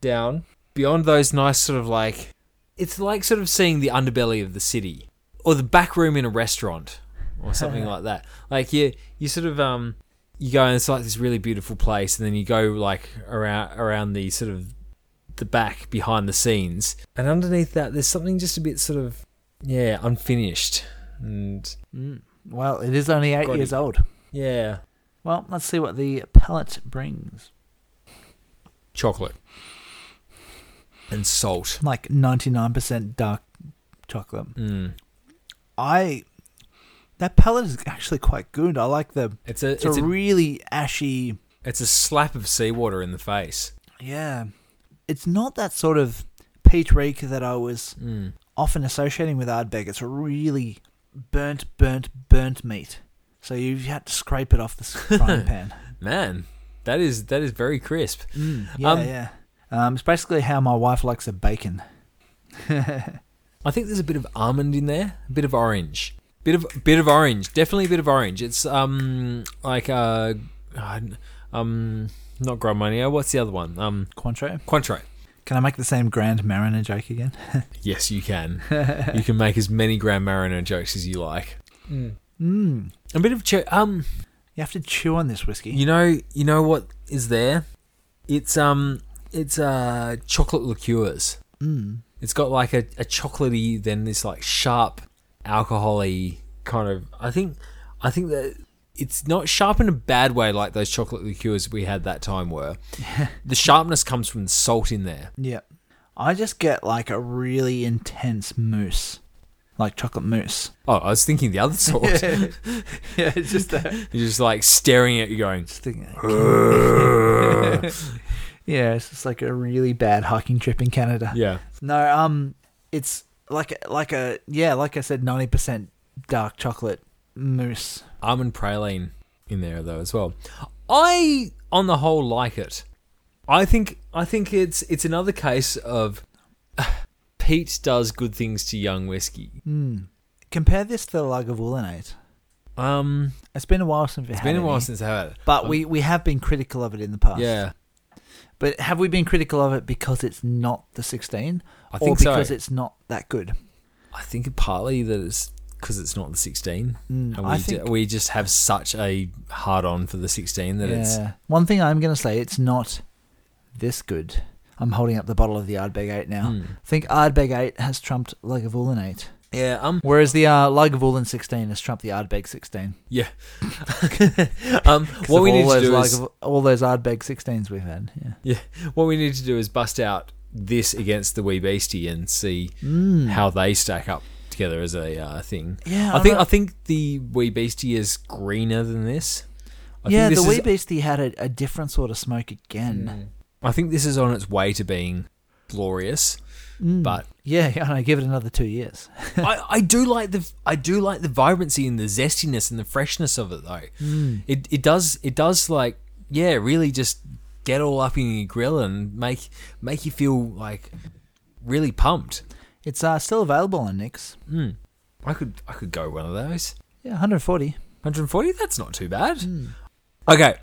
down beyond those nice sort of like, it's like sort of seeing the underbelly of the city or the back room in a restaurant or something like that. Like you, you sort of um, you go and it's like this really beautiful place, and then you go like around around the sort of the back behind the scenes, and underneath that, there's something just a bit sort of yeah unfinished, and Mm. Well, it is only eight years old. yeah, Well, let's see what the palate brings. chocolate. And salt. like ninety nine percent dark chocolate. Mm. I that palate is actually quite good. I like the It's a it's, it's a, a, really ashy. it's a slap of seawater in the face. Yeah, it's not that sort of peat reek that I was Mm. often associating with Ardbeg. It's a really burnt, burnt, burnt meat. So you've had to scrape it off the frying pan. Man, that is that is very crisp. Yeah, Um, yeah. Um, it's basically how my wife likes her bacon. I think there's a bit of almond in there, a bit of orange, bit of bit of orange, definitely a bit of orange. It's um like uh, um not Grand Marnier. What's the other one? Um, Cointreau. Cointreau. Can I make the same Grand Mariner joke again? Yes, you can. you can make as many Grand Mariner jokes as you like. Mm. A bit of ch- um, You have to chew on this whiskey. you know, you know what is there? It's um, it's uh, chocolate liqueurs. Mm. It's got like a, a chocolatey, then this like sharp, alcoholy kind of. I think, I think that it's not sharp in a bad way like those chocolate liqueurs we had that time were. the sharpness comes from the salt in there. Yeah. I just get like a really intense mousse. Like chocolate mousse. Oh, I was thinking the other sort. yeah, it's just that. You're just like staring at you, going, Just thinking- yeah, it's just like a really bad hiking trip in Canada. yeah. No, um, it's like like a yeah, like I said, ninety percent dark chocolate mousse. almond praline in there though as well. I, on the whole, like it. I think I think it's it's another case of peat does good things to young whiskey. Mm. Compare this to the Lagavulin Um, It's been a while since we've it's had been a while since I had it. but Um, we we have been critical of it in the past. Yeah, But have we been critical of it because it's not the sixteen, I or think so. because it's not that good? I think partly that it's because it's not the sixteen, Mm, and we I think we just have such a hard on for the sixteen that it's One thing I'm going to say, it's not this good. I'm holding up the bottle of the Ardbeg 8 now. Hmm. I think Ardbeg 8 has trumped Lagavulin 8. Yeah um Whereas the uh, Lagavulin 16 has trumped the Ardbeg 16. yeah um. what we need to do is Lagav- all those Ardbeg 16s we've had. Yeah. yeah. what we need to do is bust out this against the wee beastie and see Mm. how they stack up together as a uh, thing. Yeah, I I'm think not- I think the wee beastie is greener than this. I yeah, think the Wee is, Beastie had a, a different sort of smoke again. I think this is on its way to being glorious, Mm. but yeah, yeah, I give it another two years. I, I do like the I do like the vibrancy and the zestiness and the freshness of it though. Mm. It it does it does like yeah really just get all up in your grill and make make you feel like really pumped. It's uh, still available on Nicks. Mm. I could I could go one of those. Yeah, 140. 140 that's not too bad. Mm. Okay.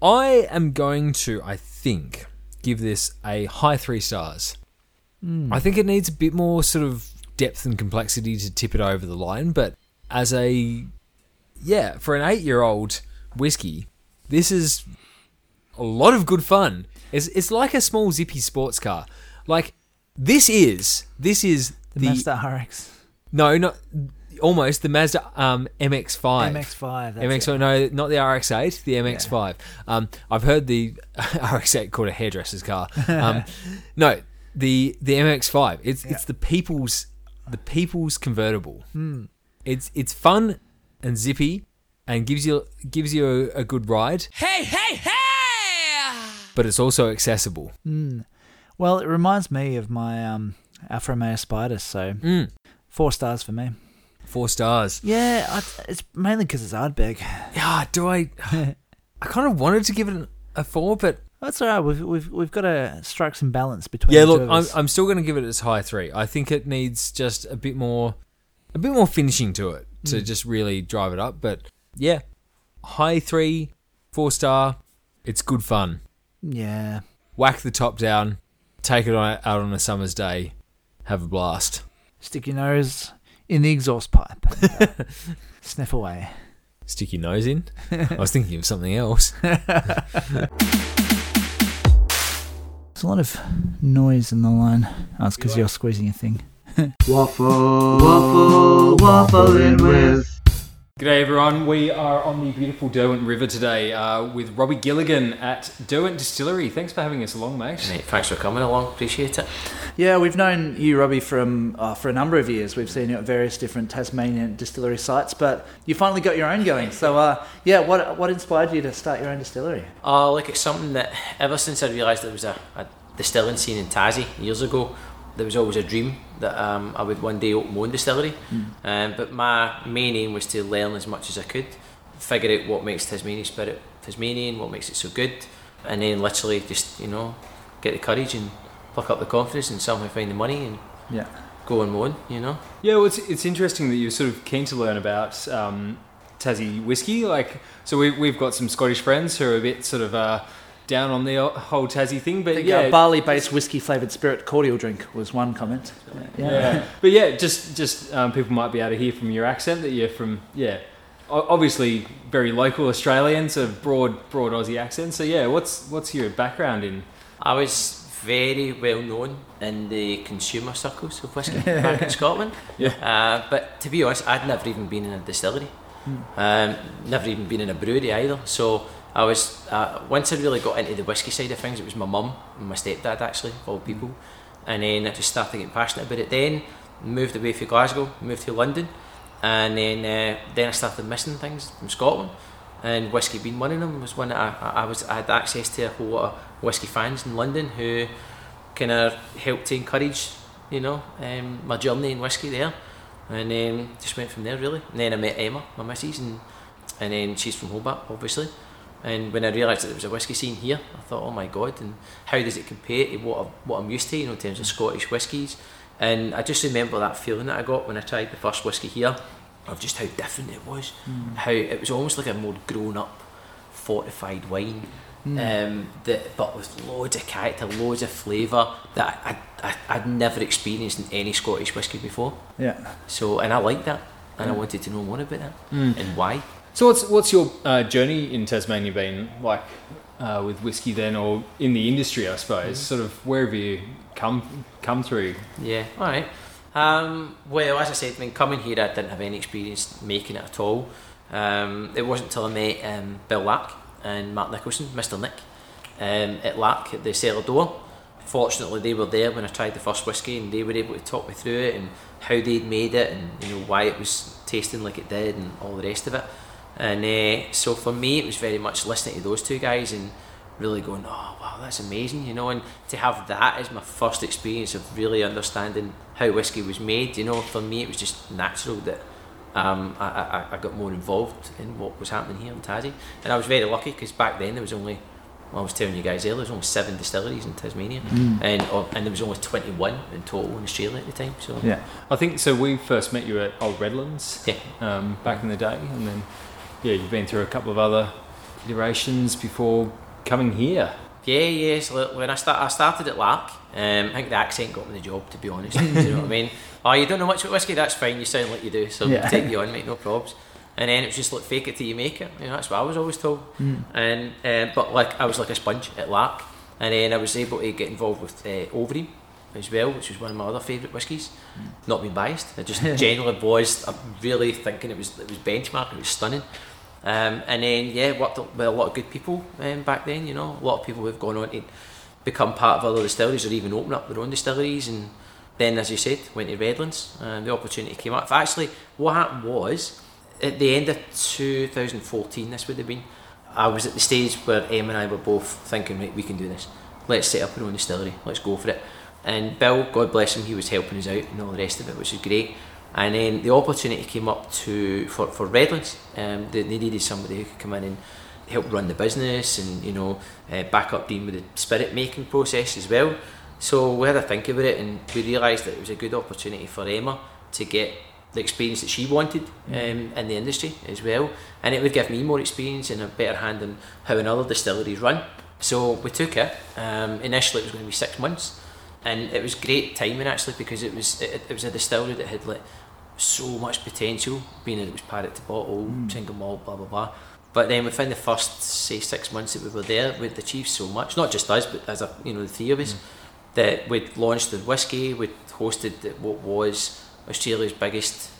I am going to, I think, give this a high three stars. Mm. I think it needs a bit more sort of depth and complexity to tip it over the line, but as a, yeah, for an eight year old whiskey, this is a lot of good fun. It's, it's like a small zippy sports car. Like, this is, this is the, the, Mazda RX. no, not, almost, the Mazda um, MX-5. MX5. That's MX, it. no, not the RX-8, the MX-5. Um, I've heard the RX-8 called a hairdresser's car. Um, no, the the MX-5. It's it's the people's the people's convertible. Hmm. It's it's fun and zippy, and gives you gives you a, a good ride. Hey hey hey! But it's also accessible. Mm. Well, it reminds me of my um, Alfa Romeo Spiders, so Mm, four stars for me. four stars. Yeah, I, it's mainly because it's Ardbeg. Yeah, do I? I kind of wanted to give it a four, but That's all right. We've we've we've got to strike some balance between. Yeah, the look, I'm. I'm still going to give it its high three. I think it needs just a bit more, a bit more finishing to it to Mm. just really drive it up. But yeah, high three, four star. It's good fun. yeah. Whack the top down, take it on, out on a summer's day, have a blast. Stick your nose in the exhaust pipe. and, uh, sniff away. Stick your nose in. I was thinking of something else. There's a lot of noise in the line. Oh, it's because you're squeezing a thing. Waffle, waffle, waffling with G'day everyone, we are on the beautiful Derwent River today uh, with Robbie Gilligan at Derwent Distillery. Thanks for having us along, mate. Mate, thanks for coming along. Appreciate it. Yeah, we've known you, Robbie, from uh, for a number of years. We've seen you at various different Tasmanian distillery sites, but you finally got your own going. So, uh, yeah, what what inspired you to start your own distillery? Oh, like it's something that ever since I realised there was a, a distilling scene in Tassie years ago, there was always a dream that um, I would one day open my own distillery. Um, but my main aim was to learn as much as I could, figure out what makes Tasmanian spirit Tasmanian, what makes it so good, and then literally just you know get the courage and pluck up the confidence and somehow find the money and Yeah. go on my own. You know. Yeah, well, it's, it's interesting that you're sort of keen to learn about um, Tassie whiskey. Like, so we, we've got some Scottish friends who are a bit sort of uh, down on the whole Tassie thing, but think yeah, uh, barley-based whiskey-flavoured spirit cordial drink was one comment. Yeah. yeah. but yeah, just just um, people might be able to hear from your accent that you're from yeah, obviously very local Australian, so broad broad Aussie accent. So yeah, what's what's your background in? I was very well known in the consumer circles of whisky back in Scotland. Yeah. Uh, but to be honest, I'd never even been in a distillery. Um, never even been in a brewery either. So I was uh, once I really got into the whisky side of things, it was my mum and my stepdad actually, of all people. And then I just started getting passionate about it. Then moved away from Glasgow, moved to London, and then uh, then I started missing things from Scotland. And whiskey being one of them was one that I, I I was I had access to a whole lot of whiskey fans in London who kind of helped to encourage you know um, my journey in whiskey there, and then just went from there really. And then I met Emma, my missus, and and then she's from Hobart obviously. And when I realised that there was a whiskey scene here, I thought, oh my god, and how does it compare to what, I, what I'm used to, you know, in terms of mm. Scottish whiskies? And I just remember that feeling that I got when I tried the first whiskey here, of just how different it was. Mm. How it was almost like a more grown up, fortified wine, mm. um, that, but with loads of character, loads of flavour that I, I, I'd never experienced in any Scottish whiskey before. Yeah. So, and I liked that, and I wanted to know more about that and why. So what's what's your uh, journey in Tasmania been like uh, with whiskey then, or in the industry, I suppose? Sort of where have you come come through? Yeah, all right. Um, well, as I said, when coming here, I didn't have any experience making it at all. Um, it wasn't until I met um, Bill Lark and Mark Nicholson, Mr. Nick, um, at Lark at the cellar door. Fortunately, they were there when I tried the first whiskey, and they were able to talk me through it and how they'd made it, and you know why it was tasting like it did, and all the rest of it. And uh, so for me, it was very much listening to those two guys and really going, oh wow, that's amazing, you know. And to have that as my first experience of really understanding how whiskey was made, you know, for me it was just natural that um, I, I, I got more involved in what was happening here in Tassie. And I was very lucky because back then there was only, well, I was telling you guys earlier, there was only seven distilleries in Tasmania, and oh, and there was only twenty one in total in Australia at the time. So Yeah. I think so. We first met you at Old Redlands yeah, um, back in the day, and then yeah, you've been through a couple of other iterations before coming here. Yeah, yeah. So when I start, I started at Lark. Um, I think the accent got me the job, to be honest. You know what I mean? Oh, you don't know much about whiskey? That's fine. You sound like you do, so Yeah. take you on, mate. No probs. And then it was just like fake it till you make it. You know, that's what I was always told. And um, but like I was like a sponge at Lark, and then I was able to get involved with uh, Overeem as well, which was one of my other favourite whiskies. Not being biased, I just generally was. I'm really thinking it was it was benchmark. It was stunning. Um, and then yeah, worked with a lot of good people um, back then. You know, a lot of people who've gone on to become part of other distilleries or even open up their own distilleries. And then, as you said, went to Redlands. And the opportunity came up. Actually, what happened was at the end of 2014. This would have been. I was at the stage where Em and I were both thinking, right, we can do this. Let's set up our own distillery. Let's go for it. And Bill, God bless him, he was helping us out and all the rest of it, which is great. And then the opportunity came up to for, for Redlands. Um, they, they needed somebody who could come in and help run the business and you know uh, back up Dean with the spirit making process as well. So we had a think about it and we realised that it was a good opportunity for Emma to get the experience that she wanted um, in the industry as well, and it would give me more experience and a better hand on how another distilleries run. So we took it. Um, initially, it was going to be six months, and it was great timing actually because it was it, it was a distillery that had like so much potential, being that it was paddock to bottle, hmm. single malt, blah blah blah. But then within the first say six months that we were there, we'd achieved so much. Not just us, but as a you know the three of us, hmm. that we'd launched the whiskey, we'd hosted what was Australia's biggest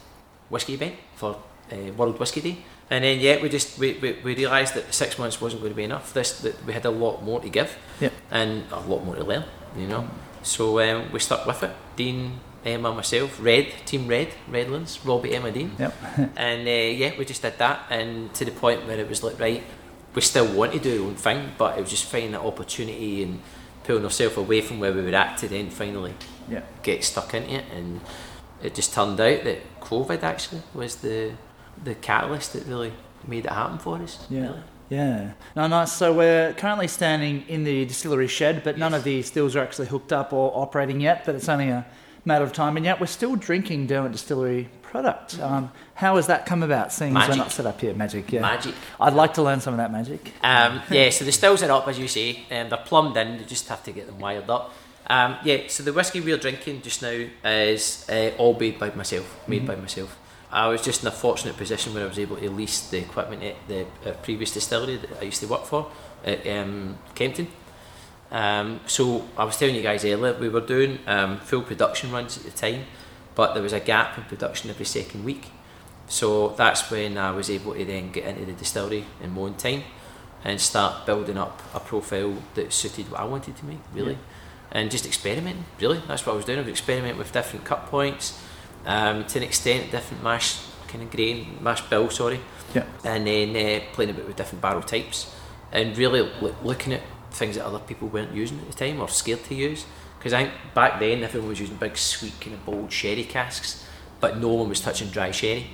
whiskey event for uh, World Whisky Day. And then yeah, we just we, we, we realised that six months wasn't going to be enough. This that we had a lot more to give, Yep. and a lot more to learn. You know, hmm. So um, we stuck with it. Dean, Emma, myself, Red Team Red, Redlands, Robbie, Emma, Dean, Yep. and uh, yeah, we just did that, and to the point where it was like right, we still want to do our own thing, but it was just finding that opportunity and pulling ourselves away from where we were at to then finally Yeah. get stuck into it, and it just turned out that COVID actually was the the catalyst that really made it happen for us. Yeah. really. Yeah. No, nice. So we're currently standing in the distillery shed, but none of the stills are actually hooked up or operating yet. But it's only a matter of time, and yet we're still drinking Derwent Distillery product. Um, how has that come about? Seeing as we're not set up here? magic. Yeah. Magic. I'd like to learn some of that magic. Um, yeah, so the stills are up, as you say, and they're plumbed in. You just have to get them wired up. Um, yeah, so the whiskey we're drinking just now is uh, all made by myself. Made by myself. I was just in a fortunate position where I was able to lease the equipment at the uh, previous distillery that I used to work for at um, Kempton. Um, so I was telling you guys earlier, we were doing um, full production runs at the time, but there was a gap in production every second week. So that's when I was able to then get into the distillery in my own time and start building up a profile that suited what I wanted to make, really. Yeah. And just experimenting, really. That's what I was doing. I was experimenting with different cut points, um, to an extent, different mash kind of grain, mash bill, sorry. Yeah. And then uh, playing about with different barrel types and really loo- looking at things that other people weren't using at the time or scared to use. Because I think back then everyone was using big, sweet, kind of bold sherry casks, but no one was touching dry sherry.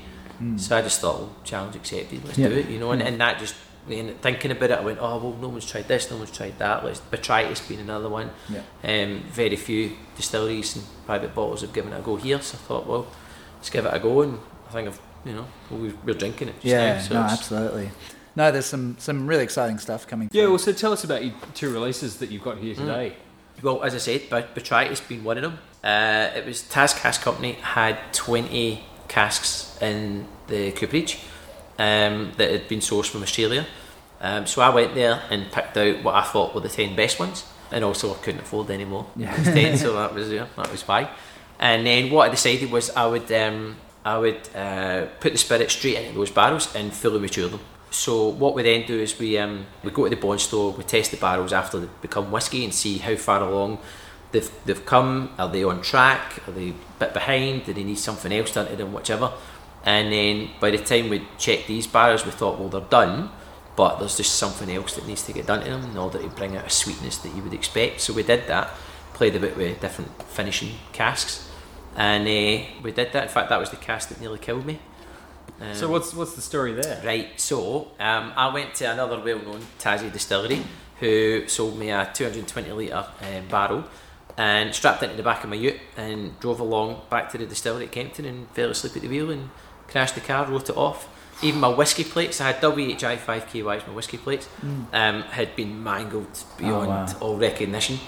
So I just thought, well, challenge accepted, let's Yeah. do it, you know. And, and that just, and thinking about it, I went, oh, well, no one's tried this, no one's tried that. Let's Botrytis being another one. Yeah. Um, very few distilleries and private bottles have given it a go here. So I thought, well, let's give it a go. And I think I've, you know, well, we- we're drinking it just Yeah. now. So no, absolutely. No, there's some some really exciting stuff coming. Yeah, through. well, so tell us about your two releases that you've got here today. Well, as I said, Bot- Botrytis being one of them. Uh, it was Taz Cask Company had 20 casks in the cooperage um, that had been sourced from Australia. Um, so I went there and picked out what I thought were the 10 best ones, and also I couldn't afford any more. Yeah. Instead, so that was yeah, that was why. And then what I decided was I would um, I would uh, put the spirit straight into those barrels and fully mature them. So what we then do is we um, we go to the bond store, we test the barrels after they become whiskey and see how far along they've, they've come. Are they on track? Are they a bit behind? Do they need something else done to them? Whichever. And then by the time we checked these barrels, we thought, well, they're done, but there's just something else that needs to get done to them in order to bring out a sweetness that you would expect. So we did that, played a bit with different finishing casks, and uh, we did that. In fact, that was the cask that nearly killed me. Um, So what's what's the story there? Right, so um, I went to another well-known Tassie distillery who sold me a 220 litre um, barrel and strapped it into the back of my ute and drove along back to the distillery at Kempton and fell asleep at the wheel and crashed the car, wrote it off. Even my whiskey plates, I had WHI 5KYs, my whiskey plates, um, had been mangled beyond wow. all recognition.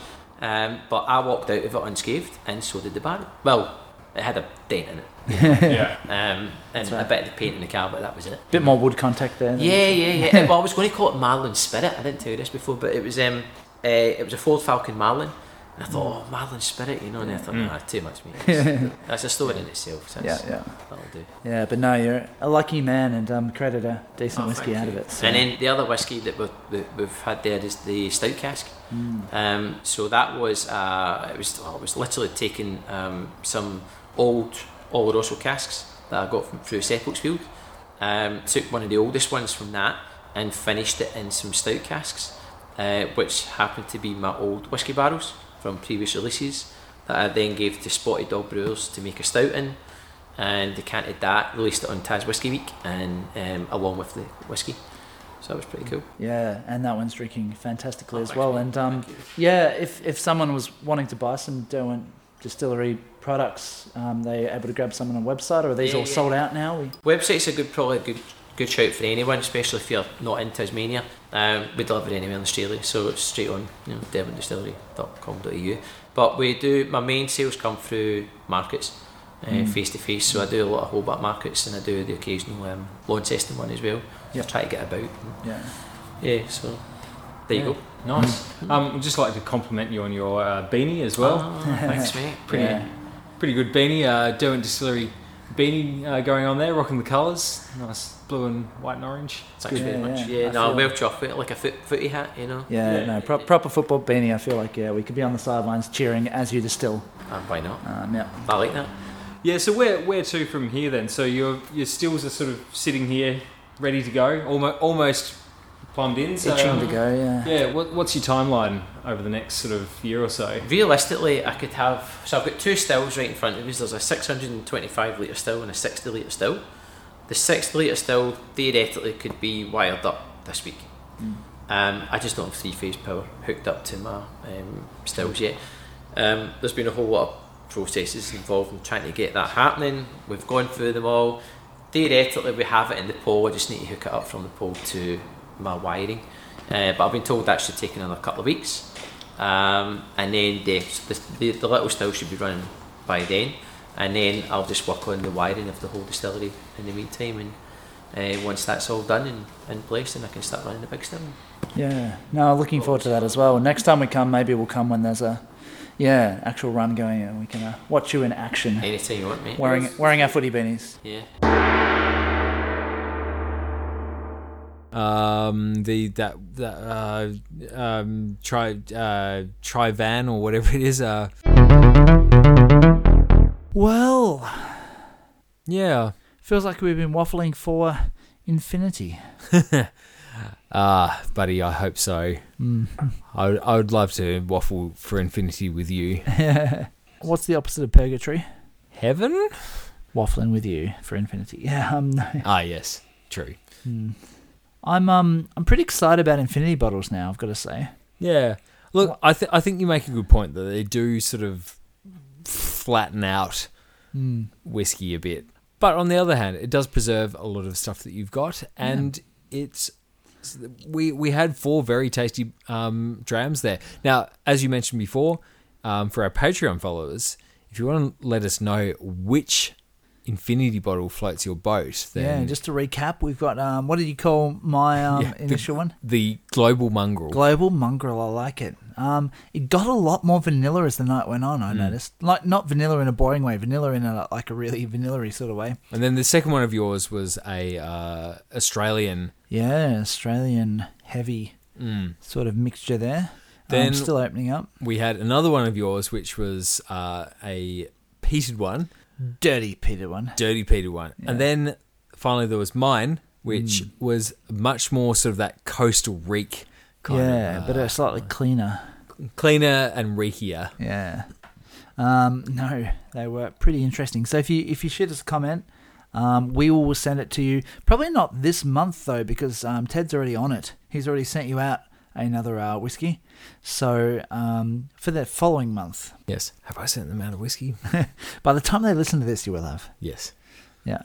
Um, but I walked out of it unscathed and so did the barrel. Well, it had a dent in it yeah. um, and right. a bit of the paint in the car, but that was it. bit more wood contact there. Yeah, yeah, yeah. well, I was going to call it Marlin Spirit. I didn't tell you this before, but it was um, uh, it was a Ford Falcon Marlin. And I thought, oh, Marlin Spirit, you know, and I thought, nah, too much. That's a story in itself. Yeah, yeah, That'll do. yeah. But no, you're a lucky man and um, created a decent Oh, whiskey out of it. So. And then the other whiskey that we've, we- we've had there is the stout cask. Um, so that was uh, it was well, it was literally taking um, some old Oloroso casks that I got from through Seppeltsfield. Um, took one of the oldest ones from that and finished it in some stout casks, uh, which happened to be my old whiskey barrels from previous releases that I then gave to Spotted Dog Brewers to make a stout in and decanted that, released it on Taz Whiskey Week, and um, along with the whiskey. So that was pretty cool. Yeah, and that one's drinking fantastically Oh, as well. And um, yeah, if, if someone was wanting to buy some Derwent distillery products, um, they able to grab some on the website, or are these Yeah, all yeah. sold out now? We, Website's a good, probably a good, good shout for anyone, especially if you're not in Tasmania. Um, we deliver anywhere in Australia, so it's straight on, you know, derwentdistillery.com.au. But we do, my main sales come through markets, face to face. So I do a lot of Hobart markets, and I do the occasional um, Launceston one as well. Yeah. I try to get about. and- yeah. yeah, so there you Yeah. go. Nice. Um, I'd just like to compliment you on your uh, beanie as well. Oh, thanks, mate. Pretty, Yeah. pretty good beanie. Uh, Derwent Distillery beanie uh, going on there, rocking the colours. Nice blue and white and orange. Thanks good. very Yeah, much. yeah. Yeah, I no, feel- well chuffed. Like a foot, footy hat, you know. Yeah, Yeah. no, pro- proper football beanie. I feel like yeah, we could be on the sidelines cheering as you distill. And why not? Um, yeah. I like that. Yeah, so where where to from here then? So your your stills are sort of sitting here, ready to go, almost almost plumbed in. So, Itching um, to go. Yeah. Yeah, what, what's your timeline over the next sort of year or so? Realistically, I could have. So I've got two stills right in front of me. There's a 625 litre still and a 60 litre still. The 60 litre still theoretically could be wired up this week. Um, I just don't have three phase power hooked up to my um, stills yet. Um, there's been a whole lot of processes involved in trying to get that happening. We've gone through them all. Theoretically, we have it in the pole. I just need to hook it up from the pole to my wiring. Uh, but I've been told that should take another couple of weeks. Um, and then the, the, the, the little still should be running by then. And then I'll just work on the wiring of the whole distillery in the meantime. And uh, once that's all done and in place, then I can start running the big still. Yeah. No, looking forward to that as well. Next time we come, maybe we'll come when there's a yeah actual run going, and we can uh, watch you in action, Anytime you want, mate. wearing wearing our footy beanies. Yeah. Um, the that that uh, um, try uh, try van or whatever it is. Uh, Well, yeah. feels like we've been waffling for infinity. Ah, buddy, I hope so. Mm. I would, I would love to waffle for infinity with you. What's the opposite of purgatory? Heaven? Waffling with you for infinity. Yeah. Um. no. Ah, yes, true. Hmm. I'm um I'm pretty excited about infinity bottles now. I've got to say. Yeah. Look, I th- I think you make a good point that they do sort of flatten out Hmm. whiskey a bit. But on the other hand, it does preserve a lot of stuff that you've got, and it's we we had four very tasty um, drams there. Now, as you mentioned before, um, for our Patreon followers, if you want to let us know which infinity bottle floats your boat, then Yeah. Just to recap, we've got um what did you call my um Yeah, the- initial one? the global mongrel. Global mongrel. I like it. Um, it got a lot more vanilla as the night went on. I Hmm. noticed, like not vanilla in a boring way, vanilla in a like a really vanilla sort of way. and then the second one of yours was a uh, Australian. Yeah, Australian heavy Mm. sort of mixture there. Then- um, still opening up. We had another one of yours, which was uh, a peated one, Dirty Peter one. dirty Peter one, Yeah. and then finally there was mine, which Mm. was much more sort of that coastal reek kind yeah, of, uh, but it's slightly cleaner. cleaner and reekier. Yeah. Um, no, they were pretty interesting. So if you if you shoot us a comment, um, we will send it to you. Probably not this month though, because um, Ted's already on it. He's already sent you out another uh, whiskey. So um, for the following month, Yes. Have I sent them out of whiskey? by the time they listen to this, you will have. yes. Yeah,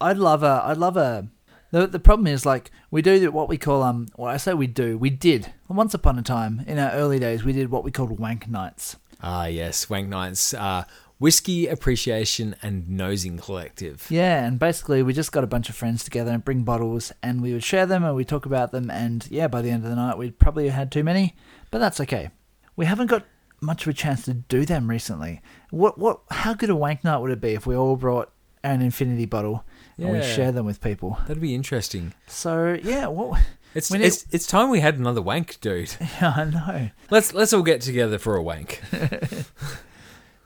I'd love a. I'd love a. The, the problem is like we do what we call um. Well, I say we do. We did once upon a time in our early days. We did what we called wank nights. Ah, yes. Wank Nights, uh, Whiskey Appreciation and Nosing Collective. Yeah, and basically we just got a bunch of friends together and bring bottles, and we would share them and we talk about them, and yeah, by the end of the night we'd probably had too many, but that's okay. We haven't got much of a chance to do them recently. What what? How good a wank night would it be if we all brought an infinity bottle and we Yeah. share them with people? That'd be interesting. So yeah, what? It's, need- it's it's time we had another wank, dude. Yeah, I know. Let's let's all get together for a wank.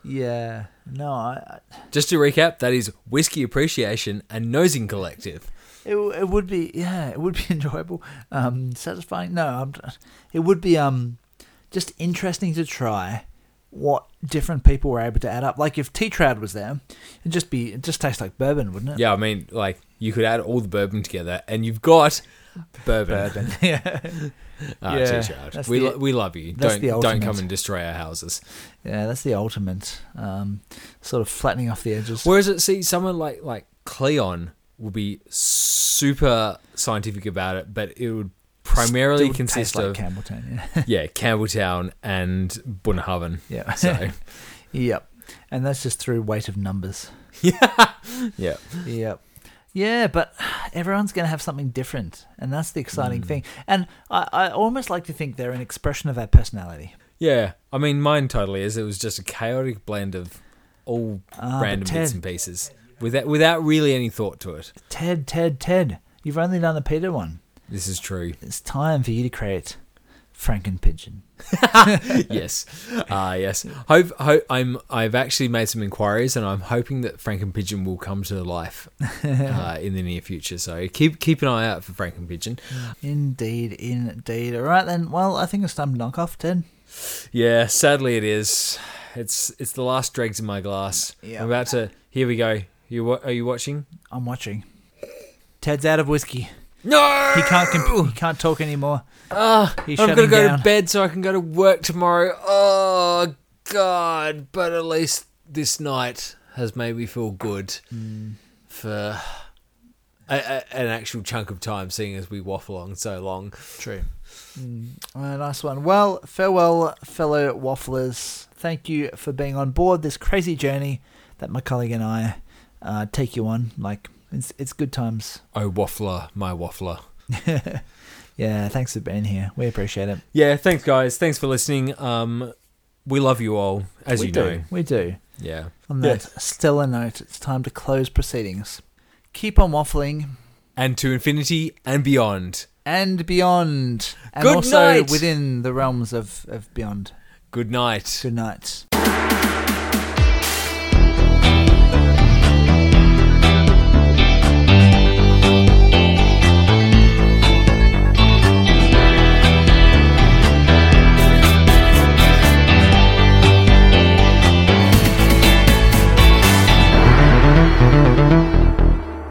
Yeah, no, I, Just to recap, that is Whiskey Appreciation and Nosing Collective. It, it would be yeah it would be enjoyable um satisfying. No I'm, it would be um just interesting to try what different people were able to add up. Like if T Trad was there it'd just be it just tastes like bourbon wouldn't it? Yeah, I mean, like you could add all the bourbon together, and you've got bourbon. bourbon yeah Ah, Yeah, T-Shard. we the- lo- we love you. that's Don't don't come and destroy our houses. yeah that's the ultimate um sort of flattening off the edges Whereas it see someone like like Cleon will be super scientific about it, but it would primarily Still consist like of Campbeltown yeah yeah Campbeltown and Bunnahabhain. yeah So yep and that's just through weight of numbers yeah, Yep. Yep. Yeah, but everyone's going to have something different, and that's the exciting Mm. thing. And I, I almost like to think they're an expression of our personality. yeah. I mean, mine totally is. It was just a chaotic blend of all but random bits and pieces. without without really any thought to it. Ted, Ted, Ted. You've only done the Peter one. This is true. It's time for you to create Franken Pigeon. yes, ah, yes. Hope, hope I'm. I've actually made some inquiries, and I'm hoping that Franken Pigeon will come to life uh, in the near future. So keep keep an eye out for Franken Pigeon. Indeed, indeed. All right then. Well, I think it's time to knock off, Ted. Yeah, sadly it is. It's it's the last dregs in my glass. Yeah. I'm about to. Here we go. You are you watching? I'm watching. Ted's out of whiskey. No, He can't comp- he can't talk anymore. Ah, He's I'm gonna go down. to bed so I can go to work tomorrow. Oh God! But at least this night has made me feel good Hmm. for a, a, an actual chunk of time, seeing as we waffle on so long. True. Mm, right, nice one. Well, farewell, fellow wafflers. Thank you for being on board this crazy journey that my colleague and I uh, take you on. Like, it's, it's good times. Oh, waffler, my waffler. Yeah, thanks for being here. We appreciate it. Yeah, thanks guys. Thanks for listening. Um, we love you all, as we you do. know. We do. Yeah. On that stellar note, it's time to close proceedings. Keep on waffling And to infinity and beyond. and beyond, and Good also night. within the realms of, of beyond. Good night. Good night.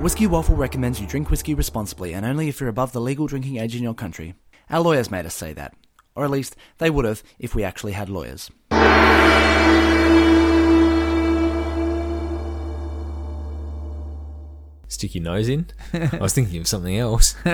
Whiskey Waffle recommends you drink whiskey responsibly and only if you're above the legal drinking age in your country. Our lawyers made us say that. Or at least, they would have if we actually had lawyers. Stick your nose in. I was thinking of something else.